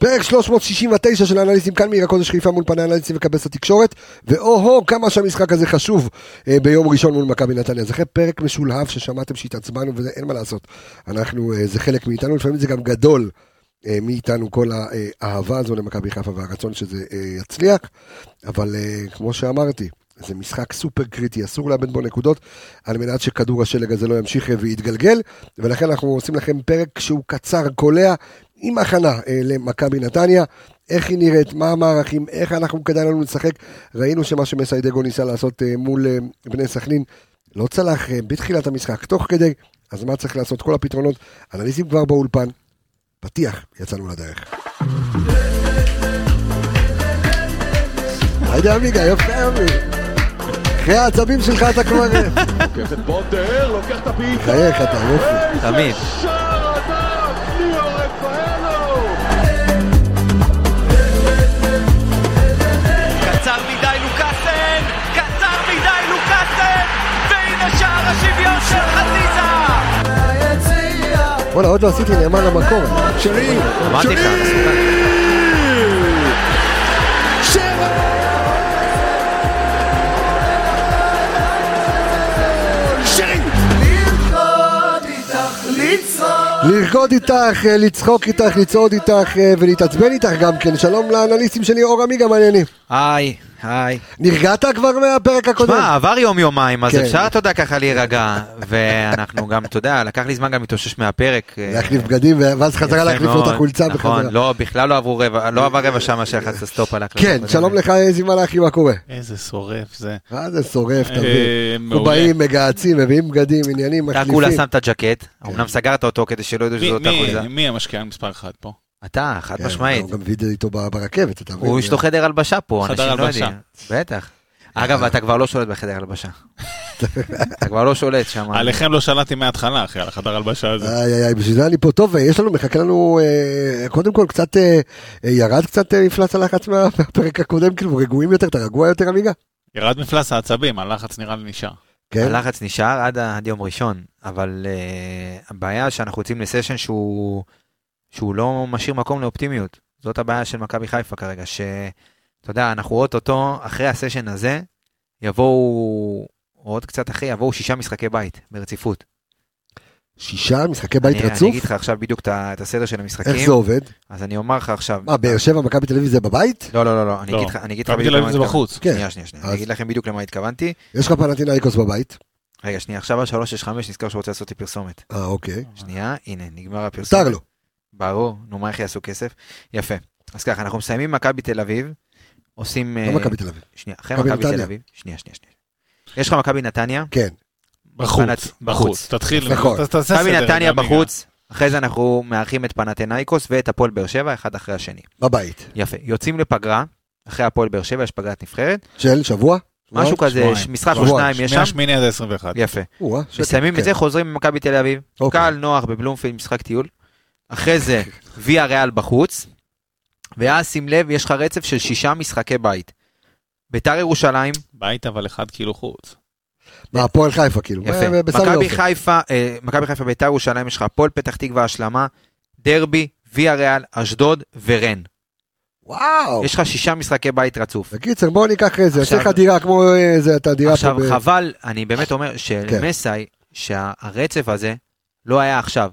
פרק 369 של האנליסטים כאן מעיר הקודש חיפה מול פני האנליסטים וכבש התקשורת. ואו-הו כמה שהמשחק הזה חשוב אה, ביום ראשון מול מכבי נתניה. זה פרק משולהב ששמעתם שהתעצבנו ואין מה לעשות. אנחנו אה, זה חלק מאיתנו לפעמים זה גם גדול אה, מאיתנו כל האהבה הזו למכבי חיפה והרצון שזה אה, יצליח. אבל אה, כמו שאמרתי זה משחק סופר קריטי, אסור לאבד בו נקודות, על מנת שכדור השלג הזה לא ימשיך ויתגלגל, ולכן אנחנו עושים לכם פרק שהוא קצר, קולע, עם הכנה אה, למכבי נתניה, איך היא נראית, מה המערכים, איך אנחנו כדאי לנו לשחק. ראינו שמה שמסיידגו ניסה לעשות אה, מול אה, בני סכנין לא צלח בתחילת המשחק, תוך כדי, אז מה צריך לעשות? כל הפתרונות, אנליסטים כבר באולפן, פתיח, יצאנו לדרך. היידה עמיגה, יופי עמי. אחרי העצבים שלך אתה כבר... לוקח את בוטר, לוקח את הבעיטה. חייך אתה, יופי. תמיד. שער ענק, ליאור רפאלו. קצר מדי לוקאסן! קצר מדי לוקאסן! והנה שער השוויון של חזיזה! וואלה, עוד לא עשיתי נאמן למקום. שרי, אמרתי לרקוד איתך, אה, לצחוק איתך, לצעוד איתך אה, ולהתעצבן איתך גם כן. שלום לאנליסטים שלי, אור עמיגה מעניינים. היי, היי. נרגעת כבר מהפרק הקודם? שמע, עבר יום יומיים, אז כן. אפשר, אתה יודע, ככה להירגע. ואנחנו גם, אתה יודע, לקח לי זמן גם להתאושש מהפרק. אה, להחליף בגדים, ואז חזרה להחליף לו את. החולצה נכון, בחזרה. לא, בכלל לא עברו רבע, לא עבר רבע שעה מאשר לחץ סטופ על ההקלטה. כן. שלום לך, איזי מלאכי, מה קורה? איזה שורף זה. מה זה שורף, אה, תבין. אנחנו מעולה. באים, מגהצים, מביאים בגדים, עניינים, אתה כולה מחליפים. שם את הג'קט, אמנם סגרת אותו כדי שלא ידעו שזאת החולצה. מי המשקיען מספר אחת פה? אתה, חד כן, משמעית. הוא גם וידאו איתו ברכבת, אתה מבין? הוא יש לו חדר הלבשה פה, חדר אנשים לא. יודעים. בטח. אגב, אתה כבר לא שולט בחדר הלבשה. אתה כבר לא שולט שם. עליכם לא שלטתי מההתחלה, אחי, על החדר הלבשה הזה. איי איי איי, בשביל זה אני פה טוב, ויש לנו, מחכה לנו, אה, קודם כל קצת, אה, אה, ירד קצת אה, מפלס הלחץ מה- מהפרק הקודם, כאילו רגועים יותר, אתה רגוע יותר עמיגה? ירד מפלס העצבים, הלחץ נראה לי נשאר. כן? הלחץ נשאר עד, עד יום ראשון, אבל uh, הבעיה שאנחנו יוצאים לסשן שהוא, שהוא לא משאיר מקום לאופטימיות. זאת הבעיה של מכבי חיפה כרגע, שאתה יודע, אנחנו אוטוטו, אחרי הסשן הזה, יבואו, או עוד קצת אחרי, יבואו שישה משחקי בית ברציפות. שישה משחקי בית אני, אני רצוף? אגיד לך עכשיו בדיוק את הסדר של המשחקים, איך זה עובד? אז אני אומר לך עכשיו, מה, באר שבע, מכבי תל אביב זה בבית? לא, לא, לא, לא, אני לא. אגיד לך, אני אגיד לך מכבי תל בדיוק אביב למה זה התכוונתי. בחוץ. כן. שנייה, שנייה, שנייה, אז- אני אגיד לכם בדיוק למה התכוונתי. יש לך פנטינאיקוס בבית? רגע, שנייה, עכשיו ה-365 נזכר שהוא רוצה לעשות לי פרסומת. אה, אוקיי. שנייה, הנה, נגמר הפרסומת. מותר לו. ברור, נו מה איך יעשו כסף? יפה. אז ככה, אנחנו מסיימים מכבי תל אביב, עושים... לא אה, מכבי תל אביב. שנייה, אחרי מכבי תל. אביב, שנייה, שנייה, שנייה. יש לך מכבי נתניה, כן. בחוץ, בחוץ. תתחיל, נכון. תעשה סדר. מכבי נתניה בחוץ, אחרי זה אנחנו מארחים את פנתנאיקוס ואת הפועל באר שבע, אחד אחרי השני. בבית. יפה. יוצאים לפגרה, אחרי הפועל באר שבע יש פגרת נבחרת, של שבוע? משהו כזה, משחק או. שניים יש מיני שם, השמיני עד ה-21. יפה. מסיימים כן. את זה, חוזרים ממכבי תל אביב, אוקיי. קל, נוח, בבלומפילד, משחק טיול. אחרי זה, ויה ריאל בחוץ, ואז שים לב, יש לך רצף של שישה משחקי בית. ביתר ירושלים, בית אבל אחד כאילו חוץ. מה, הפועל חיפה כאילו. יפה. אה, מכבי. חיפה, אה, מכבי חיפה, ביתר ירושלים, יש לך הפועל פתח תקווה השלמה, דרבי, ויה ריאל, אשדוד ורן. וואו. יש לך שישה משחקי בית רצוף. בקיצר, בוא ניקח איזה, יש עכשיו- לך דירה כמו איזה, אתה דירה עכשיו, פה ב... חבל, אני באמת אומר כן. שלמסאי, שהרצף הזה לא היה עכשיו.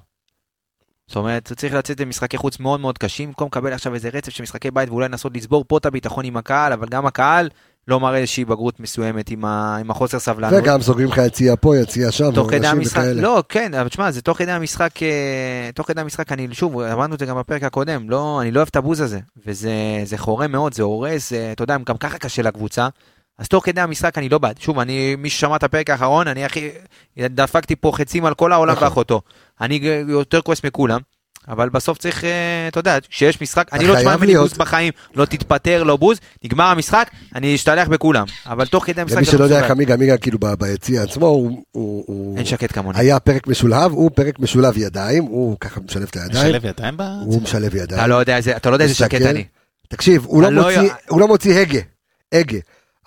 זאת אומרת, הוא צריך לצאת למשחקי חוץ מאוד מאוד קשים, במקום לקבל עכשיו איזה רצף של משחקי בית ואולי לנסות לסבור פה את הביטחון עם הקהל, אבל גם הקהל לא מראה איזושהי בגרות מסוימת עם, ה... עם החוסר סבלנות. וגם סוגרים לך יציאה פה, יציאה שם, תוך כדי המשחק, וכאלה. לא, כן, אבל תשמע, זה תוך כדי המשחק, אה, תוך כדי המשחק, אני שוב, אמרנו את זה גם בפרק הקודם, לא, אני לא אוהב את הבוז הזה, וזה זה חורה מאוד, זה הורס, אתה יודע, גם ככה קשה לקבוצה, אז תוך כדי המשחק אני לא בעד, שוב, אני, מי ששמע את הפרק האחרון, אני הכי, דפקתי פה חצים על כל העולם נכון. ואחותו, אני יותר כועס מכולם. אבל בסוף צריך, אה, אתה יודע, כשיש משחק, אני לא תשמע ממני בוז בחיים, לא תתפטר, לא בוז, נגמר המשחק, אני אשתלח בכולם, אבל תוך כדי המשחק, למי שלא לא יודע איך. עמיגה, עמיגה כאילו ביציע עצמו, הוא- אין שקט כמוני. היה פרק משולב, הוא פרק משולב ידיים, הוא ככה משלב את הידיים, משלב ידיים ב... הוא משלב אתה ידיים. לא אתה לא יודע איזה שקט מסתכל. אני. תקשיב, הוא לא לא הוא לא מוציא הגה, הגה.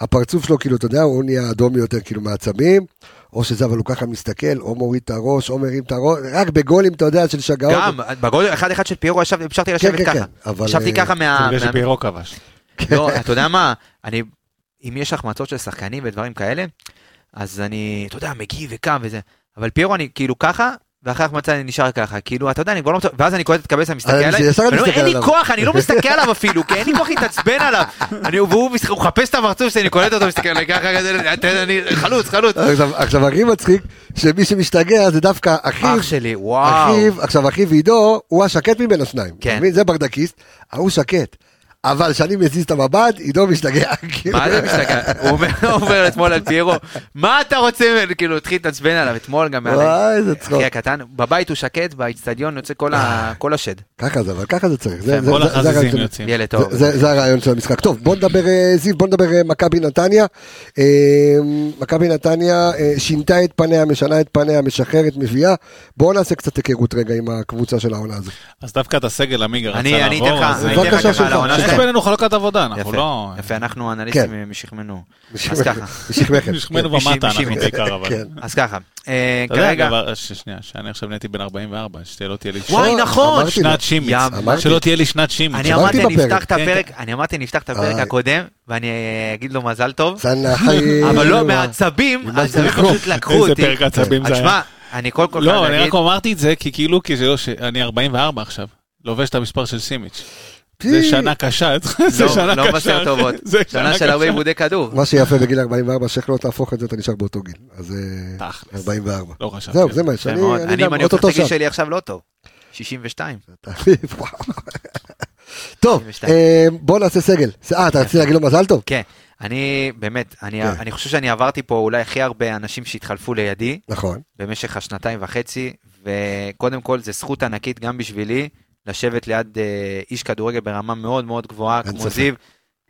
הפרצוף שלו, כאילו, אתה יודע, הוא נהיה אדום יותר, כאילו, מעצבים, או שזה, אבל הוא ככה מסתכל, או מוריד את הראש, או מרים את הראש, רק בגולים, אתה יודע, של שגעות. גם, בגול אחד אחד של פיירו ישבתי, המשכתי כן, לשבת כן, ככה. כן, אבל, ישבתי אה, ככה מה... בגלל שפיירו כבש. לא, אתה יודע מה, אני, אם יש החמצות של שחקנים ודברים כאלה, אז אני, אתה יודע, מגיב וקם וזה, אבל פיירו אני כאילו ככה, ואחרי החמצה אני נשאר ככה, כאילו, אתה יודע, אני כבר לא מצ... ואז אני קולט את קבסה מסתכל אני- עליי, אין לי עליו." כוח, אני לא מסתכל עליו אפילו, כי אין לי כוח להתעצבן עליו. והוא מחפש את הפרצוף שלי, אני קולט אותו, מסתכל עליי ככה, אני חלוץ, חלוץ. עכשיו, הכי מצחיק, שמי שמשתגע זה דווקא אחיו, אח שלי, וואו. עכשיו אחיו עידו, הוא השקט מבין השניים. כן. זה ברדקיסט, ההוא שקט. אבל כשאני מזיז את המבט, עידו משתגע. כאילו. מה זה משתגע? הוא אומר- אתמול על פיירו, מה אתה רוצה ממנו? כאילו, התחיל להתעצבן עליו אתמול גם. וואי, איזה צחוק. אחי הקטן, בבית הוא שקט, באיצטדיון יוצא כל ה- כל השד. ככה זה, אבל ככה זה צריך. זה- כן, כל החזיזים של- יוצאים. ילד טוב. זה- הרעיון של המשחק. טוב, בוא נדבר, אה, זיו, בוא נדבר אה, מכבי נתניה. אה, מכבי נתניה אה, שינתה את פניה, משנה את פניה, משחררת, מביאה. בואו נעשה קצת היכרות רגע עם הקבוצה של העונה הזאת. אז דווקא את הסגל עמיגה רצה אני אני אתן לעבור, לך, אני אתן לך על העונה שלך. יש שלהם. בינינו חלוקת עבודה, אנחנו לא... יפה, אנחנו אנליסטים כן. משכמנו. אז ככה. משכמכם. נשמענו משיב- ומטה אנחנו. בעיקר, אבל... כן. אז ככה, אה, כרגע, שנייה, שאני עכשיו נהייתי בן 44, שלא תהיה לי וואי נכון. שנת שימיץ. שלא תהיה לי שנת שימיץ. אני אמרתי. נפתח את כן, הפרק, אני אמרתי נפתח את הפרק אה. הקודם, ואני אה, אגיד לו מזל טוב. אבל לא, מהעצבים, מה זה העצבים? פשוט לקחו איזה אותי. פרק עצבים אז זה היה. אני כל לא, חייב אני רק אמרתי את זה, כי כאילו, כי זה לא ש... אני 44 עכשיו. לובש את המספר של סימיץ'. זה שנה קשה, זה לא- שנה לא קשה. מבשר טובות. זה שנה של. הרבה עיבודי כדור. מה שיפה בגיל 44, שאיך לא תהפוך את זה, אתה נשאר באותו גיל. אז אה, תכלס. 44. לא חשבתי. זהו, זה מה מאוד. אני אני, אם אני הופך את אוטוטו הגיל. שלי עכשיו לא טוב. 62. וואו. טוב, 22. אה, בוא נעשה סגל. אה, אתה רצית להגיד לו מזל טוב? כן, אני באמת, אני, כן. אני חושב שאני עברתי פה אולי הכי הרבה אנשים שהתחלפו לידי נכון. במשך השנתיים וחצי, וקודם כל זה זכות ענקית גם בשבילי לשבת ליד אה, איש כדורגל ברמה מאוד מאוד גבוהה, כמו ספק. זיו.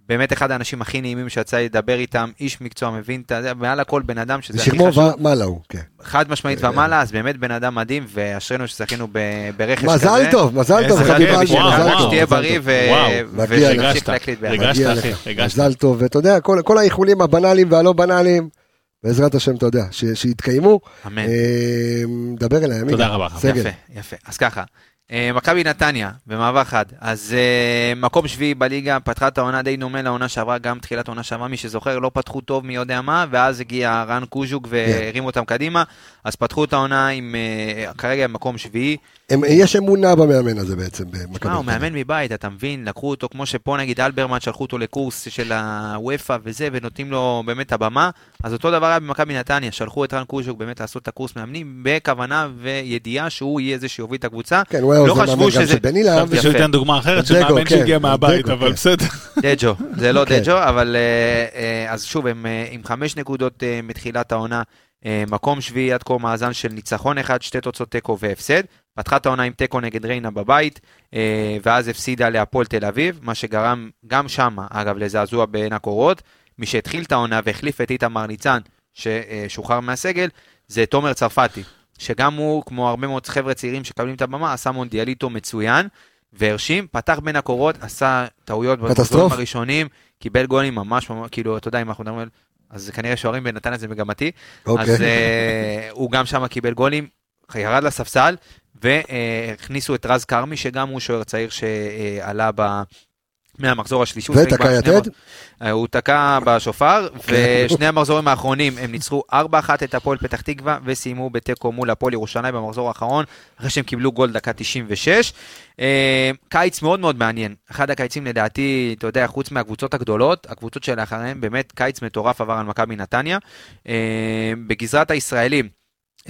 באמת אחד האנשים הכי נעימים שיצא לי לדבר איתם, איש מקצוע מבין, אתה יודע, מעל הכל בן אדם שזה הכי חשוב, ומעלה הוא, כן. חד משמעית אה, ומעלה, אז באמת בן אדם מדהים, ואשרינו שזכינו ברכש כזה. מזל טוב, מזל טוב, חביב וואו, מזל טוב. שתהיה בריא טוב. ו- וואו, מגיע לך. ונמשיך להקליט ביחד. מזל טוב, ואתה יודע, כל האיחולים הבנאליים והלא בנאליים, בעזרת השם, אתה יודע, שיתקיימו. אמן. אה, דבר אליי, עמיגה. תודה רבה. יפה, יפה. אז ככה, מכבי נתניה, במעבר חד. אז אה, מקום שביעי בליגה, פתחה את העונה די דומה לעונה שעברה, גם תחילת העונה שעברה, מי שזוכר, לא פתחו טוב מי יודע מה, ואז הגיע רן קוז'וק והרים אותם קדימה, אז פתחו את העונה עם, אה, כרגע עם מקום שביעי. הם- יש אמונה במאמן הזה בעצם, במכבי. הוא. מאמן מבית, אתה מבין? לקחו אותו, כמו שפה נגיד אלברמן, שלחו אותו לקורס של הוופא וזה, ונותנים לו באמת את הבמה, אז אותו דבר היה במכבי נתניה, שלחו את רן קוז'וק באמת לעשות את הקורס מאמנים, בכוונה וידיעה שהוא יהיה זה שיוביל את הקבוצה. כן, הוא היה לא עוזר מאמן גם של. חשבתי יפה. שהוא ייתן דוגמה אחרת של מאמן כן, שהגיע מהבית, אבל כן. בסדר. דג'ו, זה לא כן. דג'ו, אבל אה, אה, אז שוב, הם אה, עם חמש נקודות מתחילת העונה, מקום שביעי עד כה מאזן של ניצחון אחד, שתי תוצאות תיקו והפסד. פתחה את העונה עם תיקו נגד ריינה בבית, אה, ואז הפסידה להפועל תל אביב, מה שגרם גם שם, אגב, לזעזוע בעין הקורות. מי שהתחיל את העונה והחליף את איתמר ניצן, ששוחרר מהסגל, זה תומר צרפתי, שגם הוא, כמו הרבה מאוד חבר'ה צעירים שמקבלים את הבמה, עשה מונדיאליטו מצוין, והרשים, פתח בין הקורות, עשה טעויות. בגולים הראשונים, קיבל גולים ממש, ממש, כאילו, אתה יודע, אם אנחנו מדברים על... אז כנראה שוערים בנתניה זה מגמתי. אוקיי. אז אה, הוא גם שם קיבל גולים, ירד לספסל, והכניסו את רז כרמי, שגם הוא שוער צעיר שעלה ב... מהמחזור השלישי. ותקע יתד? הוא תקע בשופר, אוקיי. ושני המחזורים האחרונים הם ניצחו 4-1 את הפועל פתח תקווה, וסיימו בתיקו מול הפועל ירושלים במחזור האחרון, אחרי שהם קיבלו גול דקה 96. אה, קיץ מאוד מאוד מעניין, אחד הקיצים לדעתי, אתה יודע, חוץ מהקבוצות הגדולות, הקבוצות שלאחריהם באמת קיץ מטורף עבר על מכבי נתניה. אה, בגזרת הישראלים,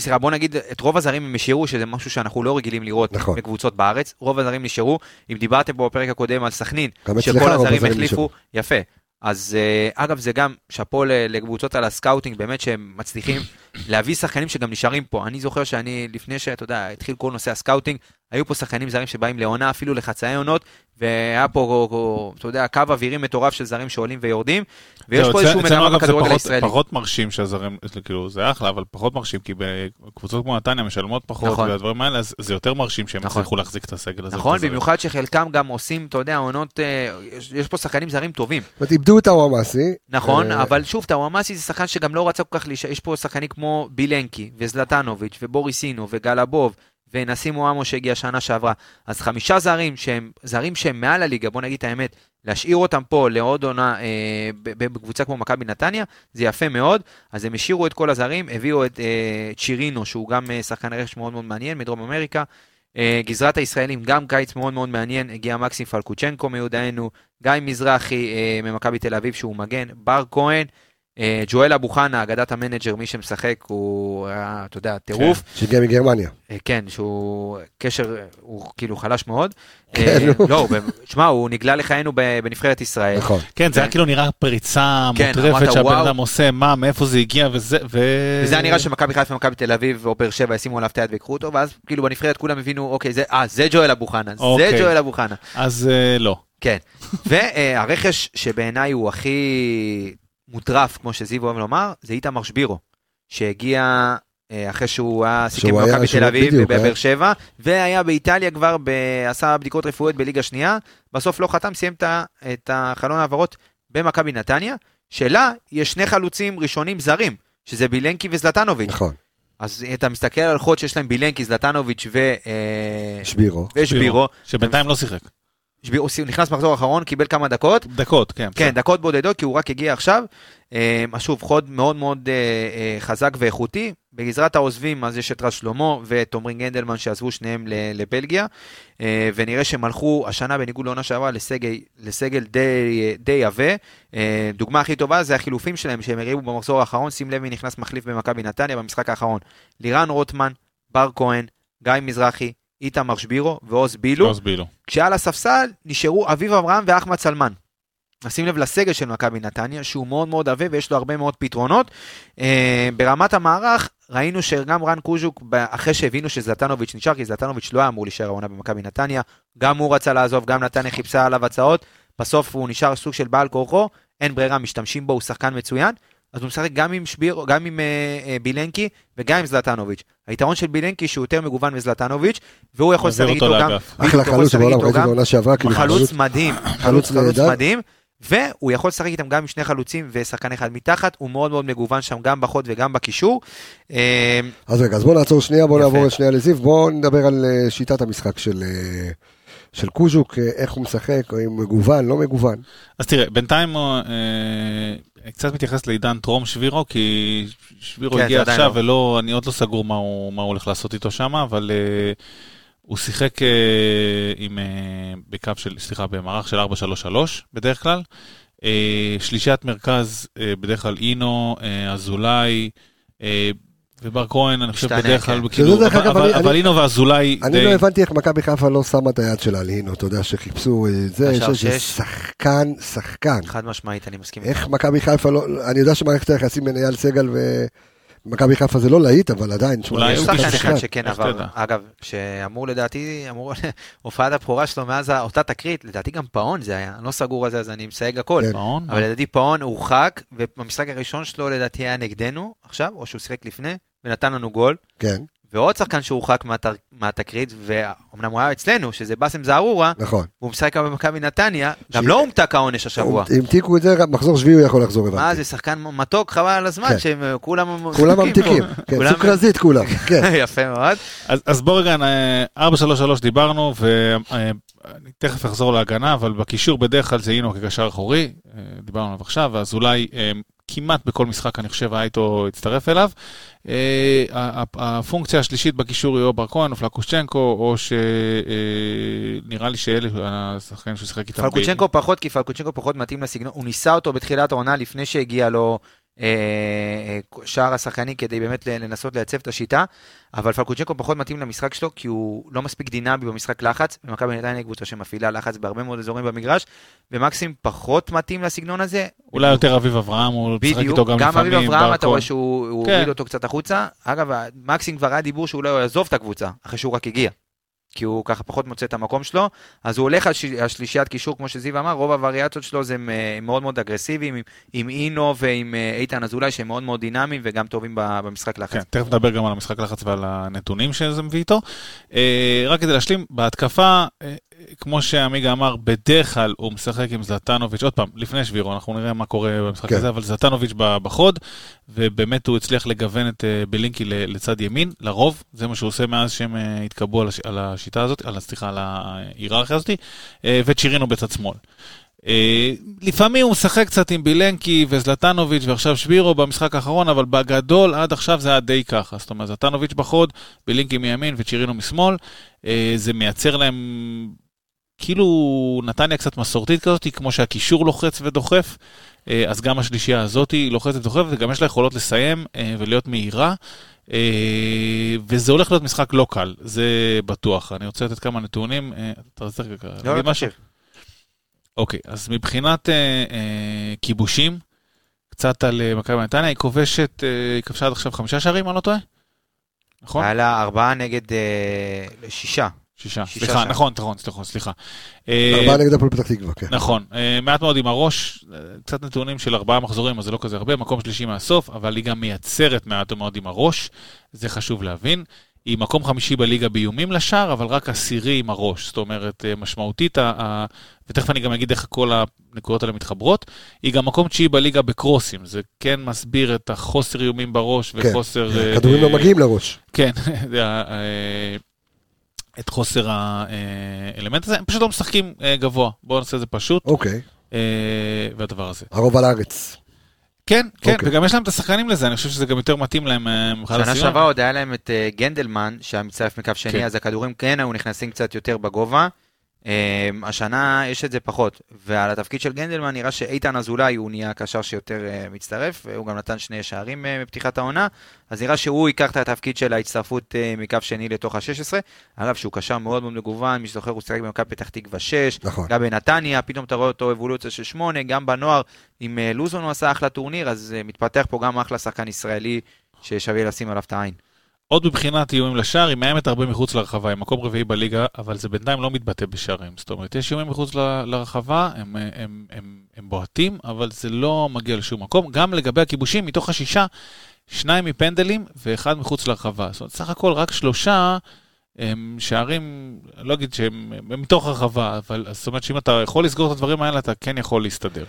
סליחה, בוא נגיד, את רוב הזרים הם השאירו, שזה משהו שאנחנו לא רגילים לראות נכון. בקבוצות בארץ. רוב הזרים נשארו. אם דיברתם פה בפרק הקודם על סכנין, שכל הזרים החליפו. יפה. אז אה, אגב, זה גם שאפו לקבוצות על ה scouting, באמת שהם מצליחים להביא שחקנים שגם נשארים פה. אני זוכר שאני, לפני שאתה יודע, התחיל כל נושא ה scouting, היו פה שחקנים זרים שבאים לעונה, אפילו לחצאי עונות, והיה פה, אתה יודע, קו אווירי מטורף של זרים שעולים ויורדים, ויש פה איזשהו זה בכדורגל הישראלי. פחות מרשים שהזרים, כאילו, זה אחלה, אבל פחות מרשים, כי בקבוצות כמו נתניה משלמות פחות, נכון. והדברים האלה, אז זה יותר מרשים שהם נכון. יצליחו להחזיק את הסגל הזה. נכון. במיוחד שחלקם גם עושים, אתה יודע, עונות, אה, יש, יש פה שחקנים זרים טובים. זאת אומרת, איבדו את הוואמאסי. נכון, אה, אבל שוב, טאוואמאסי זה שחקן שגם לא רצה כל כך להישאר, יש פה שחקנים כמו בילנקי, וזלטנוביץ', ובוריסינו, וגלבוב, ונסים מואמו שהגיע שנה שעברה. אז חמישה זרים שהם זרים שהם מעל הליגה, בוא נגיד את האמת, להשאיר אותם פה לעוד עונה אה, בקבוצה כמו מכבי נתניה, זה יפה מאוד. אז הם השאירו את כל הזרים, הביאו את אה, צ'ירינו, שהוא גם אה, שחקן רכש מאוד מאוד מעניין, מדרום אמריקה. אה, גזרת הישראלים, גם קיץ מאוד מאוד מעניין, הגיע מקסים פלקוצ'נקו מיודענו, גיא מזרחי אה, ממכבי תל אביב שהוא מגן, בר כהן, ג'ואל אבו חנה, אגדת המנג'ר, מי שמשחק הוא, היה, אתה יודע, טירוף. שהגיע מגרמניה. אה, כן, שהוא קשר, הוא כאילו חלש מאוד. כן, אה, נו. לא, שמע, הוא נגלה לחיינו ב- בנבחרת ישראל. נכון. כן, זה היה כן. כאילו נראה פריצה כן, מוטרפת שהבן. אדם עושה, מה, מאיפה זה הגיע, וזה, ו... וזה היה נראה שמכבי חיפה ומכבי תל אביב או באר שבע ישימו עליו את היד ויקחו אותו, ואז כאילו בנבחרת כולם הבינו, אוקיי, זה, אה, זה ג'ואל אבו חנה, זה אוקיי. ג'ואל אבו חנה. אז אה, לא. כן. והרכש שבעיניי הוא הכי מוטרף, כמו שזיו אוהב לומר, זה איתמר שבירו, שהגיע אה, אחרי שהוא היה סיכם במכבי תל אביב, בבאר היה- שבע, והיה באיטליה כבר, ב... עשה בדיקות רפואיות בליגה שנייה, בסוף לא חתם, סיים את החלון העברות במכבי נתניה, שלה יש שני חלוצים ראשונים זרים, שזה בילנקי וזלטנוביץ'. נכון. אז אתה מסתכל על חוד שיש להם בילנקי, זלטנוביץ' ו... אה, שבירו. ושבירו. שבינתיים לא שיחק. הוא נכנס מחזור אחרון, קיבל כמה דקות, דקות, כן. כן, בסדר. דקות בודדות, כי הוא רק הגיע עכשיו. אה, אז שוב, חוד מאוד מאוד אה, אה, חזק ואיכותי. בגזרת העוזבים, אז יש את רז שלמה ואת עומרי גנדלמן שעזבו שניהם לבלגיה. אה, ונראה שהם הלכו השנה, בניגוד לעונה שעברה, לסגל, לסגל די, די עבה. דוגמה הכי טובה זה החילופים שלהם, שהם הריבו במחזור האחרון. שים לב מי נכנס מחליף במכבי נתניה במשחק האחרון. לירן רוטמן, בר כהן, גיא מזרחי, איתמר שבירו ועוז בילו. לא הסבילו. כשעל הספסל נשארו אביב אברהם ואחמד סלמן. נשים לב לסגל של מכבי נתניה, שהוא מאוד מאוד עבה ויש לו הרבה מאוד פתרונות. אה, ברמת המערך, ראינו שגם רן קוז'וק, אחרי שהבינו שזלטנוביץ' נשאר, כי זלטנוביץ' לא היה אמור להישאר העונה במכבי נתניה, גם הוא רצה לעזוב, גם נתניה חיפשה עליו הצעות, בסוף הוא נשאר סוג של בעל כורחו, אין ברירה, משתמשים בו, הוא שחקן מצוין. אז הוא משחק גם עם שביר, גם עם אה, אה, בילנקי וגם עם זלטנוביץ'. היתרון של בילנקי שהוא יותר מגוון מזלטנוביץ', והוא יכול לשחק איתו גם... אחלה חלוץ בעולם, ראיתי גם- בעונה שעברה, כאילו חלוץ מדהים, חלוץ. מדהים, והוא יכול לשחק איתם גם עם שני חלוצים ושחקן אחד מתחת, הוא מאוד מאוד מגוון שם גם בחוד וגם בקישור. אה, אז רגע, אז בוא נעצור שנייה, בוא יפה. נעבור שנייה לזיו, בוא נדבר על שיטת המשחק של... אה, של קוז'וק, אה, איך הוא משחק, האם מגוון, לא מגוון. אז תראה, בינתיים אה, קצת מתייחס לעידן טרום שבירו, כי שבירו כן, הגיע עכשיו לא. ולא, אני עוד לא סגור מה הוא, מה הוא הולך לעשות איתו שם, אבל אה, הוא שיחק אה, עם, אה, בקו של, סליחה, במערך של 4-3-3 בדרך כלל. אה, שלישיית מרכז, אה, בדרך כלל אינו, אה, אזולאי, אה, ובר כהן, אני חושב בדרך כלל. כאילו, אבל- אינו ואזולאי אני די... לא הבנתי איך מכבי חיפה לא שמה את היד שלה על הינו, אתה יודע, שחיפשו אה, זה. שחקן, שחקן. חד משמעית, אני מסכים. איך מכבי חיפה לא, אני יודע שמערכת היחסים בין אייל סגל ומכבי חיפה זה לא להיט, אבל עדיין, אולי יש הוא שחקן אחד. שכן עבר? אגב, שאמור לדעתי, אמור, הופעת הבכורה שלו מאז אותה תקרית, לדעתי גם פאון זה היה, אני לא סגור על זה, אז אני מסייג הכל. כן. אבל לדעתי פאון הורחק, ובמשחק הראשון שלו לדעתי היה נגדנו עכשיו, או שהוא שיחק לפני, ונתן לנו גול. כן, ועוד שחקן שהורחק מהתר- מהתקרית, ואומנם הוא היה אצלנו, שזה באסם זערורה, נכון. והוא משחק גם במכבי נתניה, גם לא הומתק העונש השבוע. המתיקו את זה, מחזור שביעי הוא יכול לחזור, מה הבנתי. זה שחקן מתוק, חבל על הזמן, כן. שהם אה, כולם כולם ממתיקים. כן, כולם- סוכרזית כולם, כן. יפה מאוד. אז, אז בוא רגע, אה, 4-3-3 דיברנו, ואני תכף אחזור להגנה, אבל בקישור בדרך כלל זה אינו כקשר אחורי, אה, דיברנו עליו עכשיו, אז אולי אה, כמעט בכל משחק אני חושב איתו הצטרף אליו. אה, הפונקציה השלישית בקישור היא או בר כהן או פלקושצ'נקו, או שנראה לי שאלה השחקנים שהוא שיחק איתם. פלקוצ'נקו פחות, כי פלקוצ'נקו פחות מתאים לסגנון, הוא ניסה אותו בתחילת העונה לפני שהגיע לו אה, אה, שער השחקני כדי באמת לנסות לייצב את השיטה, אבל פלקוצ'נקו פחות מתאים למשחק שלו, כי הוא לא מספיק דינמי במשחק לחץ, ומכבי נתניה היא קבוצה שמפעילה לחץ בהרבה מאוד אזורים במגרש, ומקסים פחות מתאים לסגנון הזה. אולי יותר אביב אברהם, הוא משחק בדיוק, איתו גם גם לפעמים. אביב אברהם בר אתה רואה. שהוא הוא כן. הוריד אותו קצת החוצה. אגב, מקסים כבר היה דיבור שאולי הוא יעזוב את הקבוצה, אחרי שהוא רק הגיע. כי הוא ככה פחות מוצא את המקום שלו, אז הוא הולך על שלישיית קישור, כמו שזיו אמר, רוב הווריאציות שלו זה מ- מאוד מאוד אגרסיביים, עם, עם אינו ועם אה, איתן אזולאי, שהם מאוד מאוד דינמיים וגם טובים במשחק לחץ. כן, תכף נדבר גם על המשחק לחץ ועל הנתונים שזה מביא איתו. אה, רק כדי להשלים, בהתקפה, אה, כמו שעמיגה אמר, בדרך כלל הוא משחק עם זלטנוביץ', עוד פעם, לפני שבירו, אנחנו נראה מה קורה במשחק כן. הזה, אבל זלטנוביץ' בחוד, ובאמת הוא הצליח לגוון את אה, בלינקי לצד ימין, לרוב, זה מה שהוא עושה מאז שהם אה, התקבעו על הש- על השיטה הזאת, על, סליחה, על ההיררכיה הזאת, אה, וצ'ירינו בצד שמאל. לפעמים הוא משחק קצת עם בילנקי וזלטנוביץ' ועכשיו שבירו במשחק האחרון, אבל בגדול עד עכשיו זה היה די ככה. זאת אומרת, זלטנוביץ' בחוד, בילנקי מימין וצ'ירינו משמאל. זה מייצר להם כאילו נתניה קצת מסורתית כזאת, כמו שהקישור לוחץ ודוחף. אה, אז גם השלישייה הזאת היא לוחצת ודוחפת, וגם יש לה יכולות לסיים אה, ולהיות מהירה. אה, וזה הולך להיות משחק לא קל, זה בטוח. אני רוצה לתת כמה נתונים. אתה רוצה לא, להגיד לא, משהו? אוקיי, אז מבחינת כיבושים, קצת על מכבי נתניה, היא כובשת, היא כבשה עד עכשיו חמישה שערים, אני לא טועה? נכון? היה לה ארבעה נגד שישה. שישה. סליחה. נכון, נכון, סליחה, סליחה. אה, ארבעה נגד הפועל פתח תקווה, כן. נכון, אה, מעט מאוד עם הראש, אה, קצת נתונים של ארבעה מחזורים, אז זה לא כזה הרבה, מקום שלישי מהסוף, אבל היא גם מייצרת מעט מאוד עם הראש, זה חשוב להבין. היא מקום חמישי בליגה באיומים לשער, אבל רק עשירי עם הראש, זאת אומרת, אה, משמעותית, ה- ותכף אני גם אגיד איך כל הנקודות האלה מתחברות, היא גם מקום תשיעי בליגה בקרוסים, זה כן מסביר את החוסר איומים בראש כן. וחוסר... אה, כדורים אה, לא מגיעים לראש. כן, אה, את חוסר האלמנט הזה, הם פשוט לא משחקים אה, גבוה, בואו נעשה את זה פשוט, אוקיי, אה, והדבר הזה. הרוב על הארץ. כן, כן, אוקיי. וגם יש להם את השחקנים לזה, אני חושב שזה גם יותר מתאים להם אה, מבחינת שנה הסביבה. שעברה עוד היה להם את אה, גנדלמן, שהיה מצטרף מקו שני, כן. אז הכדורים כן היו נכנסים קצת יותר בגובה. אה, השנה יש את זה פחות, ועל התפקיד של גנדלמן נראה שאיתן אזולאי הוא נהיה הקשר שיותר אה, מצטרף, והוא גם נתן שני שערים אה, בפתיחת העונה, אז נראה שהוא ייקח את התפקיד של ההצטרפות אה, מקו שני לתוך ה-16. אגב, שהוא קשר מאוד מאוד מגוון, מי שזוכר הוא שיחק במכבי פתח תקווה 6, נכון. גם בנתניה, פתאום אתה רואה אותו אבולוציה של 8, גם בנוער, עם אה, לוזון הוא עשה אחלה טורניר, אז אה, מתפתח פה גם אחלה שחקן ישראלי ששווה לשים עליו את העין. עוד מבחינת איומים לשער, היא מאיימת הרבה מחוץ לרחבה, היא מקום רביעי בליגה, אבל זה בינתיים לא מתבטא בשערים. זאת אומרת, יש איומים מחוץ ל- לרחבה, הם, הם, הם, הם, הם בועטים, אבל זה לא מגיע לשום מקום. גם לגבי הכיבושים, מתוך השישה, שניים מפנדלים ואחד מחוץ לרחבה. זאת אומרת, סך הכל רק שלושה הם שערים, לא אגיד שהם הם מתוך הרחבה, אבל זאת אומרת שאם אתה יכול לסגור את הדברים האלה, אתה כן יכול להסתדר.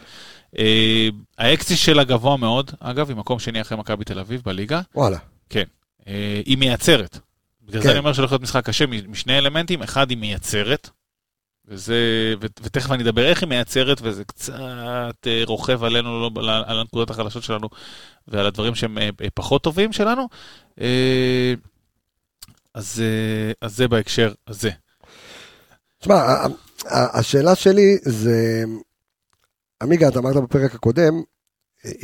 אה, האקסי שלה גבוה מאוד, אגב, היא מקום שני אחרי מכבי תל אביב בליגה. וואלה. אה, היא מייצרת. בגלל כן. זה אני אומר שהולך להיות משחק קשה משני אלמנטים, אחד היא מייצרת, וזה, ו, ותכף אני אדבר איך היא מייצרת, וזה קצת אה, רוכב עלינו, לא, על, על הנקודות החלשות שלנו, ועל הדברים שהם אה, אה, פחות טובים שלנו. אה, אז, אה, אז זה בהקשר הזה. תשמע, השאלה שלי זה, עמיגה, אתה אמרת בפרק הקודם,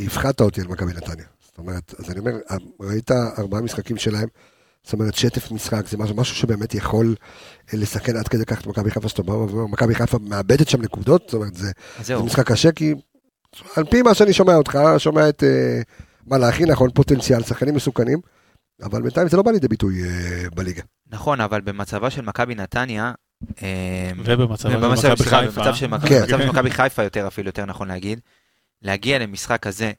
הפחדת אותי על מכבי נתניה. זאת אומרת, אז אני אומר, ראית ארבעה משחקים שלהם, זאת אומרת, שטף משחק, זה משהו, משהו שבאמת יכול אה, לסכן עד כדי כך את מכבי חיפה, שאתה בא ואומר, מכבי חיפה מאבדת שם נקודות, זאת אומרת, זה, זה משחק קשה, כי על פי מה שאני שומע אותך, שומע את אה, מלאכי, נכון, פוטנציאל, שחקנים מסוכנים, אבל בינתיים זה לא בא לידי ביטוי אה, בליגה. נכון, אבל במצבה של מכבי נתניה, ובמצב הזה במצב מכבי חיפה. במצב של מכבי- כן. של מכבי חיפה יותר אפילו, יותר נכון להגיד, להגיע למשחק אה,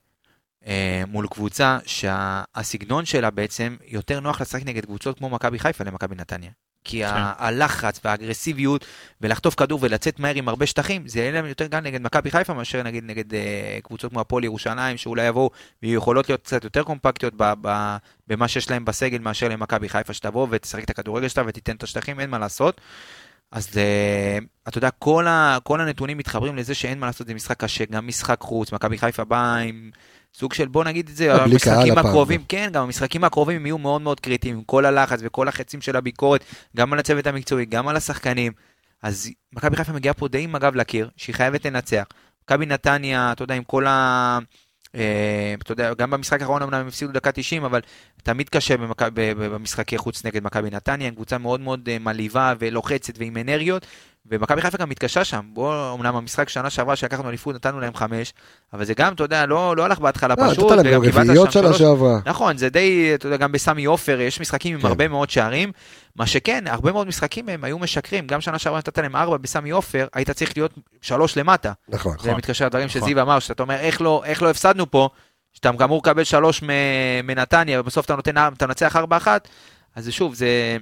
מול קבוצה שהסגנון שלה בעצם יותר נוח לשחק נגד קבוצות כמו מכבי חיפה למכבי נתניה. כי כן. הלחץ והאגרסיביות ולחטוף כדור ולצאת מהר עם הרבה שטחים, זה יהיה להם יותר קל נגד מכבי חיפה מאשר נגיד נגד אה, קבוצות כמו הפועל ירושלים, שאולי יבואו ויכולות להיות קצת יותר קומפקטיות ב- ב- במה שיש להם בסגל מאשר למכבי חיפה, שתבוא ותשחק את הכדורגל שלה ותיתן את השטחים, אין מה לעשות. אז אה, אתה יודע, כל, ה, כל הנתונים מתחברים לזה שאין מה לעשות, זה משחק קשה, גם משחק חוץ, מכבי חיפה באה עם סוג של, בוא נגיד את זה, המשחקים. הקרובים, כן, גם המשחקים הקרובים יהיו מאוד מאוד קריטיים, עם כל הלחץ וכל החצים של הביקורת, גם על הצוות המקצועי, גם על השחקנים. אז מכבי חיפה מגיעה פה די עם הגב לקיר, שהיא חייבת לנצח. מכבי נתניה, אתה יודע, עם כל ה... אה, אתה יודע, גם במשחק האחרון אמנם הם הפסידו דקה 90, אבל תמיד קשה במשחקי חוץ נגד מכבי נתניה, הם קבוצה מאוד מאוד אה, מלהיבה ולוחצת ועם אנרגיות, ומכבי חיפה גם מתקשה שם. בוא, אמנם המשחק שנה שעברה שלקחנו אליפות נתנו להם חמש, אבל זה גם, אתה יודע, לא, לא הלך בהתחלה לא, פשוט, נתת להם וגם גם קיבלת רביעיות שם שנה שלוש. שעברה. נכון, זה די, אתה יודע, גם בסמי עופר יש משחקים עם כן. הרבה מאוד שערים. מה שכן, הרבה מאוד משחקים הם היו משקרים. גם שנה שעברה נתת להם ארבע בסמי עופר, היית צריך להיות שלוש למטה. נכון. זה מתקשר לדברים נכון. שזיו אמר, שאתה אומר, איך לא, איך לא הפסדנו פה, שאתה אמור לקבל שלוש מ- מנתניה, ובסוף אתה נותן, אתה מנצח ארבע אחת, אז זה שוב, זה...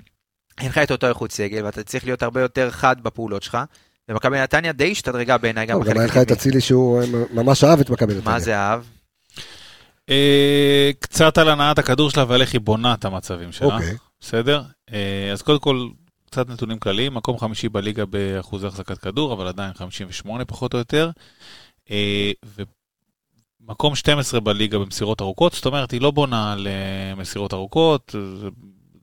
אין לך את אותו איכות סגל, ואתה צריך להיות הרבה יותר חד בפעולות שלך. ומכבי נתניה די השתדרגה בעיניי גם גם בחלק היה לך את. אצילי שהוא אה, ממש אהב את מכבי נתניה. מה זה אהב? אה, קצת על הנעת הכדור שלה ועל איך היא בונה את המצבים שלה. אוקיי. בסדר? אה, אז קודם כל, קצת נתונים כלליים, מקום חמישי בליגה באחוזי החזקת כדור, אבל עדיין 58 פחות או יותר. ומקום 12 בליגה במסירות ארוכות, זאת אומרת, היא לא בונה למסירות ארוכות,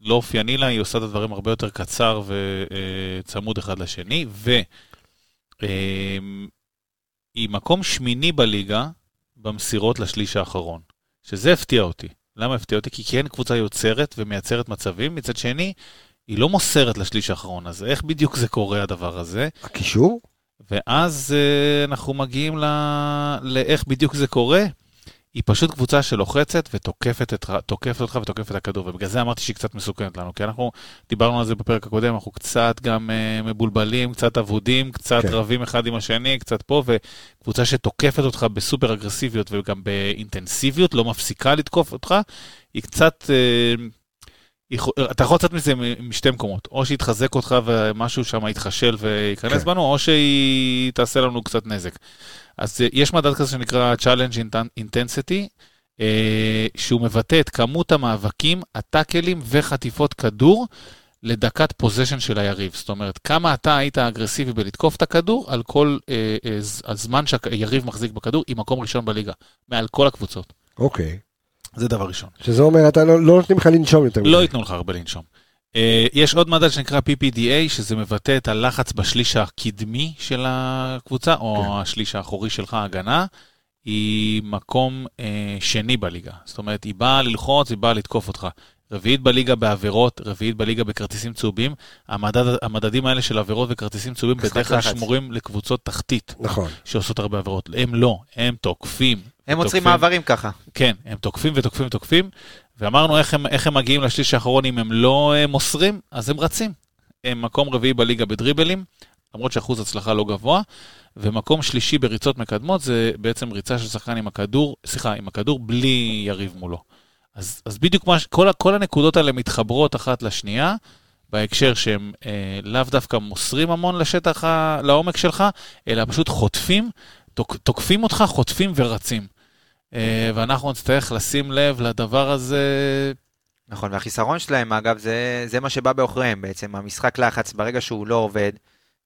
לא אופייני לה, היא עושה את הדברים הרבה יותר קצר וצמוד אחד לשני, והיא מקום שמיני בליגה במסירות לשליש האחרון, שזה הפתיע אותי. למה הפתיע אותי? כי כן קבוצה יוצרת ומייצרת מצבים, מצד שני, היא לא מוסרת לשליש האחרון, אז איך בדיוק זה קורה הדבר הזה? הקישור? ואז אה, אנחנו מגיעים ל... לאיך בדיוק זה קורה. היא פשוט קבוצה שלוחצת ותוקפת את... תוקפת אותך ותוקפת את הכדור, ובגלל זה אמרתי שהיא קצת מסוכנת לנו, כי אנחנו דיברנו על זה בפרק הקודם, אנחנו קצת גם אה, מבולבלים, קצת אבודים, קצת כן. רבים אחד עם השני, קצת פה, וקבוצה שתוקפת אותך בסופר אגרסיביות וגם באינטנסיביות, לא מפסיקה לתקוף אותך, היא קצת... יכול- אתה יכול לצאת מזה משתי מקומות, או שהיא תחזק אותך ומשהו שם יתחשל וייכנס. כן. בנו, או שהיא תעשה לנו קצת נזק. אז אה, יש מדד כזה שנקרא Challenge Inten- Intensity, אה, שהוא מבטא את כמות המאבקים, הטאקלים וחטיפות כדור לדקת פוזיישן של היריב. זאת אומרת, כמה אתה היית אגרסיבי בלתקוף את הכדור על כל אה, אה, הזמן שהיריב מחזיק בכדור, היא מקום ראשון בליגה, מעל כל הקבוצות. אוקיי. זה דבר ראשון. שזה אומר, אתה לא לא נותנים לך לנשום יותר. לא. ייתנו לך הרבה לנשום. אה, יש עוד מדד שנקרא PPDA, שזה מבטא את הלחץ בשליש הקדמי של הקבוצה, או כן. השליש האחורי שלך, ההגנה. היא מקום אה, שני בליגה. זאת אומרת, היא באה ללחוץ, היא באה לתקוף אותך. רביעית בליגה בעבירות, רביעית בליגה בכרטיסים צהובים. המדד, המדדים האלה של עבירות וכרטיסים צהובים בדרך כלל. שמורים לקבוצות תחתית נכון. שעושות הרבה עבירות. הם לא, הם תוקפים. הם עוצרים. מעברים ככה. כן, הם תוקפים ותוקפים ותוקפים, ואמרנו איך הם, איך הם מגיעים לשליש האחרון אם הם לא אה, מוסרים, אז הם רצים. הם מקום רביעי בליגה בדריבלים, למרות שאחוז הצלחה לא גבוה, ומקום שלישי בריצות מקדמות זה בעצם ריצה של שחקן עם הכדור, סליחה, עם הכדור בלי יריב מולו. אז, אז בדיוק מה, כל, כל הנקודות האלה מתחברות אחת לשנייה, בהקשר שהם אה, לאו דווקא מוסרים המון לשטח, ה, לעומק שלך, אלא פשוט חוטפים, תוק, תוקפים אותך, חוטפים ורצים. אה, ואנחנו נצטרך לשים לב לדבר הזה. נכון, והחיסרון שלהם, אגב, זה, זה מה שבא בעוכריהם בעצם. המשחק לחץ, ברגע שהוא לא עובד,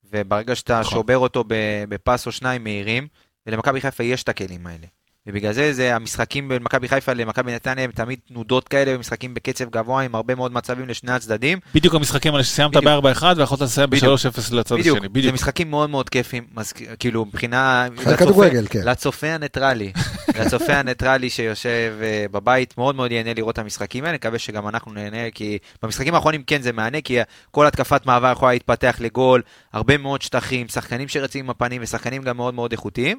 וברגע שאתה נכון. שובר אותו בפס או שניים מהירים, ולמכבי חיפה יש את הכלים האלה. ובגלל זה, זה המשחקים בין מכבי חיפה למכבי נתניה הם תמיד תנודות כאלה, ומשחקים בקצב גבוה עם הרבה מאוד מצבים לשני הצדדים. בדיוק המשחקים האלה שסיימת בדיוק. ב-4-1 ויכולת לסיים בדיוק. ב-3-0 לצד בדיוק, השני. זה בדיוק. משחקים מאוד מאוד כיפים, כאילו מבחינה... כדורגל, כן. לצופה הניטרלי, לצופה הניטרלי שיושב אה, בבית, מאוד מאוד ייהנה לראות את המשחקים האלה, נקווה שגם אנחנו נהנה, כי במשחקים האחרונים כן זה מהנה, כי כל התקפת מעבר יכולה להתפתח לגול, הרבה מאוד שטחים, שחקנים שרצים עם הפנים ושחקנים גם מאוד מאוד איכותיים.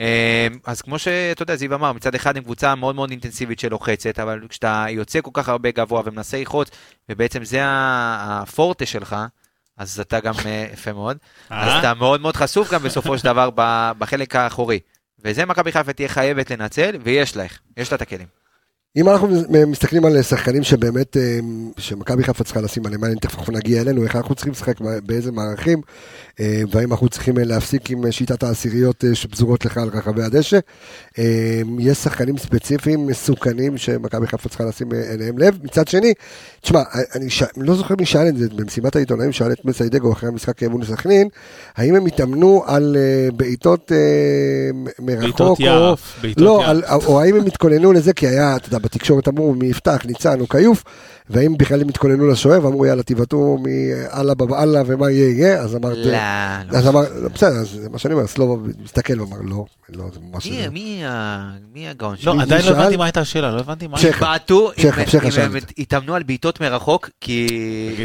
אה, אז כמו שאתה יודע, זיו אמר, מצד אחד עם קבוצה מאוד מאוד אינטנסיבית שלוחצת, אבל כשאתה יוצא כל כך הרבה גבוה ומנסה ללחוץ, ובעצם זה הפורטה שלך, אז אתה גם אה, יפה מאוד. אז אה? אתה מאוד מאוד חשוף גם בסופו של דבר בחלק האחורי. וזה מכבי חיפה תהיה חייבת לנצל, ויש לה, יש לה את הכלים. אם אנחנו מסתכלים על שחקנים שבאמת, אה, שמכבי חיפה צריכה לשים עליהם, אני תכף נגיע אלינו, איך אנחנו צריכים לשחק, באיזה מערכים, אה, והאם אנחנו צריכים אה, להפסיק עם שיטת העשיריות שפזורות לך על רחבי הדשא. יש שחקנים ספציפיים מסוכנים שמכבי חיפה צריכה לשים אליהם לב. מצד שני, תשמע, אני ש... לא זוכר מי שאל את זה, במסיבת העיתונאים שאל את מסיידגו אחרי המשחק מול סכנין, האם הם התאמנו על בעיטות מרחוק, בעיטות. יעף. בעיטות לא, יעף. על, או האם הם התכוננו לזה, כי היה, אתה יודע, בתקשורת אמרו מי יפתח, ניצן או כיוף, והאם בכלל הם התכוננו לשוער, ואמרו יאללה תבעטו מאללה בבאללה ומה יהיה יהיה, אז אמרת, לא, לא. אז אמר, בסדר, אז זה מה שאני אומר, סלובו מסתכל ואמר לא, לא, זה ממש... מי- מי ה- מי הגאון לא, שלי? עדיין לא הבנתי מה הייתה השאלה, לא הבנתי מה... צ'כה. בעטו, אם- הם. התאמנו על בעיטות מרחוק, כי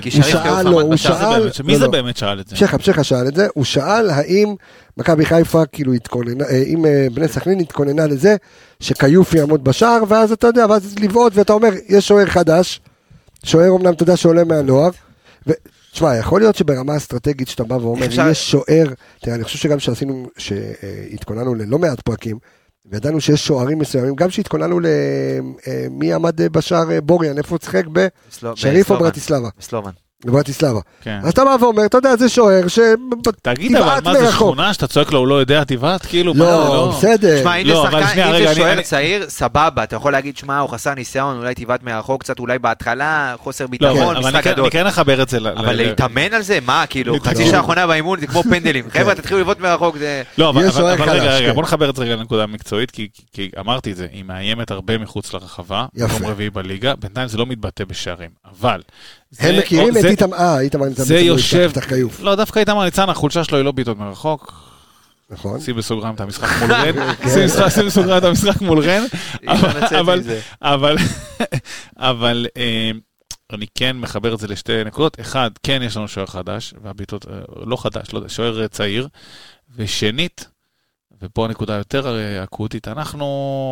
הוא שאל עמד הוא שאל- מי לא, זה לא. באמת שאל את זה? שכם, שכם שאל את זה, הוא שאל האם מכבי חיפה כאילו התכוננה, אה, אם אה, בני סכנין התכוננה לזה שכיוף יעמוד בשער, ואז אתה יודע, ואז לבעוט, ואתה אומר, יש שוער חדש, שוער אמנם אתה יודע שעולה מהנוער, ותשמע, יכול להיות שברמה אסטרטגית שאתה בא ואומר, אפשר- אם יש שוער, תראה, אני חושב שגם שעשינו, שהתכוננו ללא מעט פרקים, וידענו שיש שוערים מסוימים, גם שהתכוננו למי עמד אה, בשער אה, בוריאן, איפה הוא שיחק? בסלו- בשריף או. ברטיסלבה? בסלובן. בברטיסלבה. כן. אז אתה בא ואומר, אתה יודע, זה שוער ש... תגיד, אבל מה זה. שכונה שאתה צועק לו, הוא לא יודע, תבעט? כאילו, מה זה, לא, בסדר. תשמע, אם לא, זה אבל שחקן, אם רגע, זה אני- שוער אני- צעיר, סבבה, אתה יכול להגיד, שמע, הוא חסר ניסיון, אולי תבעט מרחוק קצת, אולי בהתחלה, חוסר לא, ביטחון, אבל אני משחק כן- גדול. אני כן אחבר את זה. אבל ל- להתאמן על זה? מה, כאילו. חצי שעה האחרונה באימון זה כמו פנדלים. חבר'ה, תתחילו לבעוט מרחוק, זה... לא, אבל, אבל, אבל רגע, רגע, כן. בוא נחבר את זה רגע לנקודה המקצועית, כי, כי, כי אמרתי את זה, היא מאיימת הרבה מחוץ לרחבה. מקום רביעי בליגה, בינתיים זה לא מתבטא בשערים, אבל... הם מכירים את זה- איתמר, אה, איתמר ניצן. זה יושב, לא, דווקא איתמר ניצן, החולשה שלו היא לא בעיטות מרחוק, נכון? שים בסוגריים את המשחק מול רן, שים בסוגריים את המשחק מול רן. אבל, אבל אה, אני כן מחבר את זה לשתי נקודות. אחד, כן יש לנו שוער חדש, והבעיטות, אה, לא חדש, לא יודע, שוער אה, צעיר. ושנית, ופה הנקודה יותר אה, אקוטית, אנחנו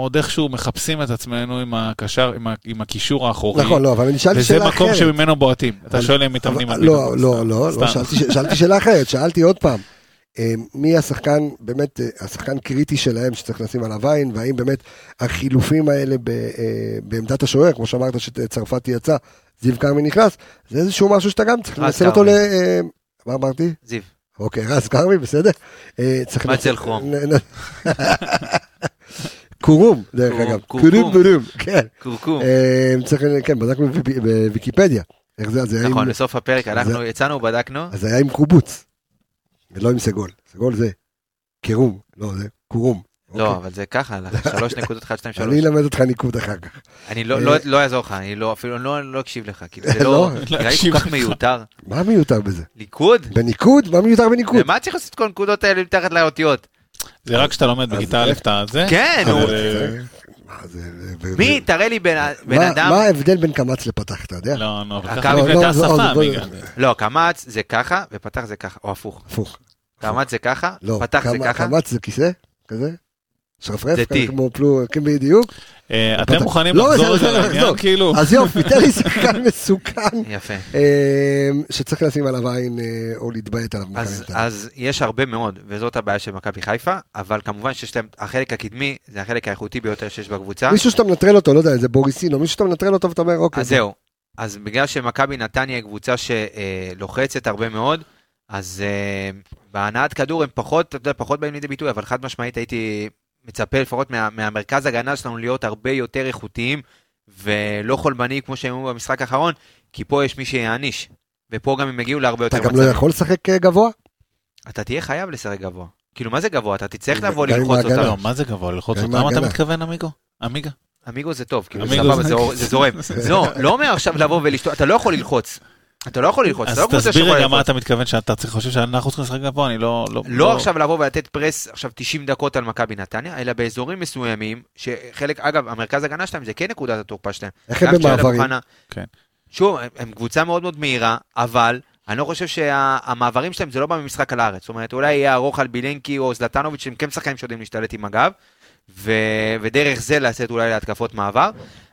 עוד איכשהו מחפשים את עצמנו עם הקשר, עם, ה, עם הקישור האחורי. נכון, לא, אבל אני שאלתי וזה שאלה אחרת. מקום שממנו בועטים. אתה אבל- שואל אם מתאמנים על לא. לא, לא, לא, סתם. שאלתי ש- שאלתי שאלה אחרת, שאלתי עוד פעם. אה, מי השחקן, באמת, אה, השחקן קריטי שלהם שצריך לשים עליו עין, והאם באמת החילופים האלה ב- בעמדת השוער, כמו שאמרת שצרפתי יצא, זיו כרמי נכנס, זה איזשהו משהו שאתה גם צריך לנצל אותו ל... מה אמרתי? זיו. אוקיי, רז כרמי, בסדר? אה, צריך מג'ל לנצל- חום. קורום, דרך קורום, אגב. קורום בורום, כן. קורקום. אה, צריך, כן, בדקנו בוויקיפדיה. איך זה, זה היה עם- נכון, בסוף הפרק הלכנו, יצאנו, בדקנו. אז זה היה עם קובוץ, ולא עם סגול. סגול זה קירום, לא, זה קורום. לא, אוקיי. אבל זה ככה, שלוש נקודות, אחד, שתיים, שלוש. אני אלמד אותך ניקוד אחר כך. אני לא, אה, לא, לא אעזור לך, אני לא, אפילו לא, לא אקשיב לך, כאילו זה לא? נראה לי כל כך. מיותר. מה מיותר בזה? ליכוד? בניקוד? מה מיותר בניקוד? ומה צריך לעשות את כל הנקודות האלה מתחת לאותיות? זה רק כשאתה לומד אז בכיתה א' את זה. כן, נו. אה, מי? תראה לי בן אדם, מה ההבדל בין קמץ לפתח, אתה יודע? לא, נו, אבל ככה לא, נבנתה השפה, קמץ זה ככה, ופתח זה ככה, או הפוך. הפוך. קמץ זה ככה, פתח זה ככה. קמץ זה כיסא? כזה? שרפרף? זה. כמו פלו, כן בדיוק. אה, אתם מוכנים לא, לחזור זה- רגע זה- לעניין, לחזור. כאילו? אז יופי, תן לי שחקן מסוכן, יפה. אה, שצריך לשים עליו עין אה, או להתביית עליו. אז, יש הרבה מאוד, וזאת הבעיה של מכבי חיפה, אבל כמובן שיש להם, החלק הקדמי זה החלק האיכותי ביותר שיש בקבוצה. מישהו שאתה מנטרל אותו, לא יודע, איזה בוריסינו, מישהו שאתה מנטרל אותו ואתה אומר, אוקיי. אז זהו. אז בגלל שמכבי נתניה היא קבוצה שלוחצת הרבה מאוד, אז בהנעת כדור הם פחות, אתה יודע, פחות באים לידי ביטוי, אבל חד משמעית הייתי מצפה לפחות מה, מהמרכז הגנה שלנו להיות הרבה יותר איכותיים ולא חולבני כמו שהם היו במשחק האחרון, כי פה יש מי שיעניש. ופה גם הם הגיעו להרבה יותר אתה גם לא יכול לשחק אה, גבוה? אתה תהיה חייב לשחק גבוה. כאילו, מה זה גבוה? אתה תצטרך לבוא ללחוץ. אותם. לא, מה זה גבוה? ללחוץ אותם? אתה. מתכוון, אמיגו? אמיגה? אמיגו זה טוב, כאילו, סבבה, זה זורם. לא, לא אומר עכשיו לבוא ולשתות, אתה לא יכול ללחוץ. אתה לא יכול ללחוץ, אז אתה לא קבוצה תסביר שיכולה רגע מה ללחוץ. אתה מתכוון שאתה צריך- חושב שאנחנו צריכים לשחק גבוה, אני לא... לא עכשיו לבוא ולתת פרס עכשיו 90 דקות על מכבי נתניה, אלא באזורים מסוימים, שחלק, אגב, המרכז הגנה שלהם זה כן נקודת התורפה שלהם. איך הם גם במעברים? כן. שוב, הם- הם קבוצה מאוד מאוד מהירה, אבל אני לא חושב שהמעברים שלהם זה לא בא ממשחק על הארץ. זאת אומרת, אולי יהיה ארוך על בילנקי או זלטנוביץ' שהם כן שחקנים שיודעים להשתלט עם הגב, ו... ודרך זה לצאת אולי להתקפות מעבר.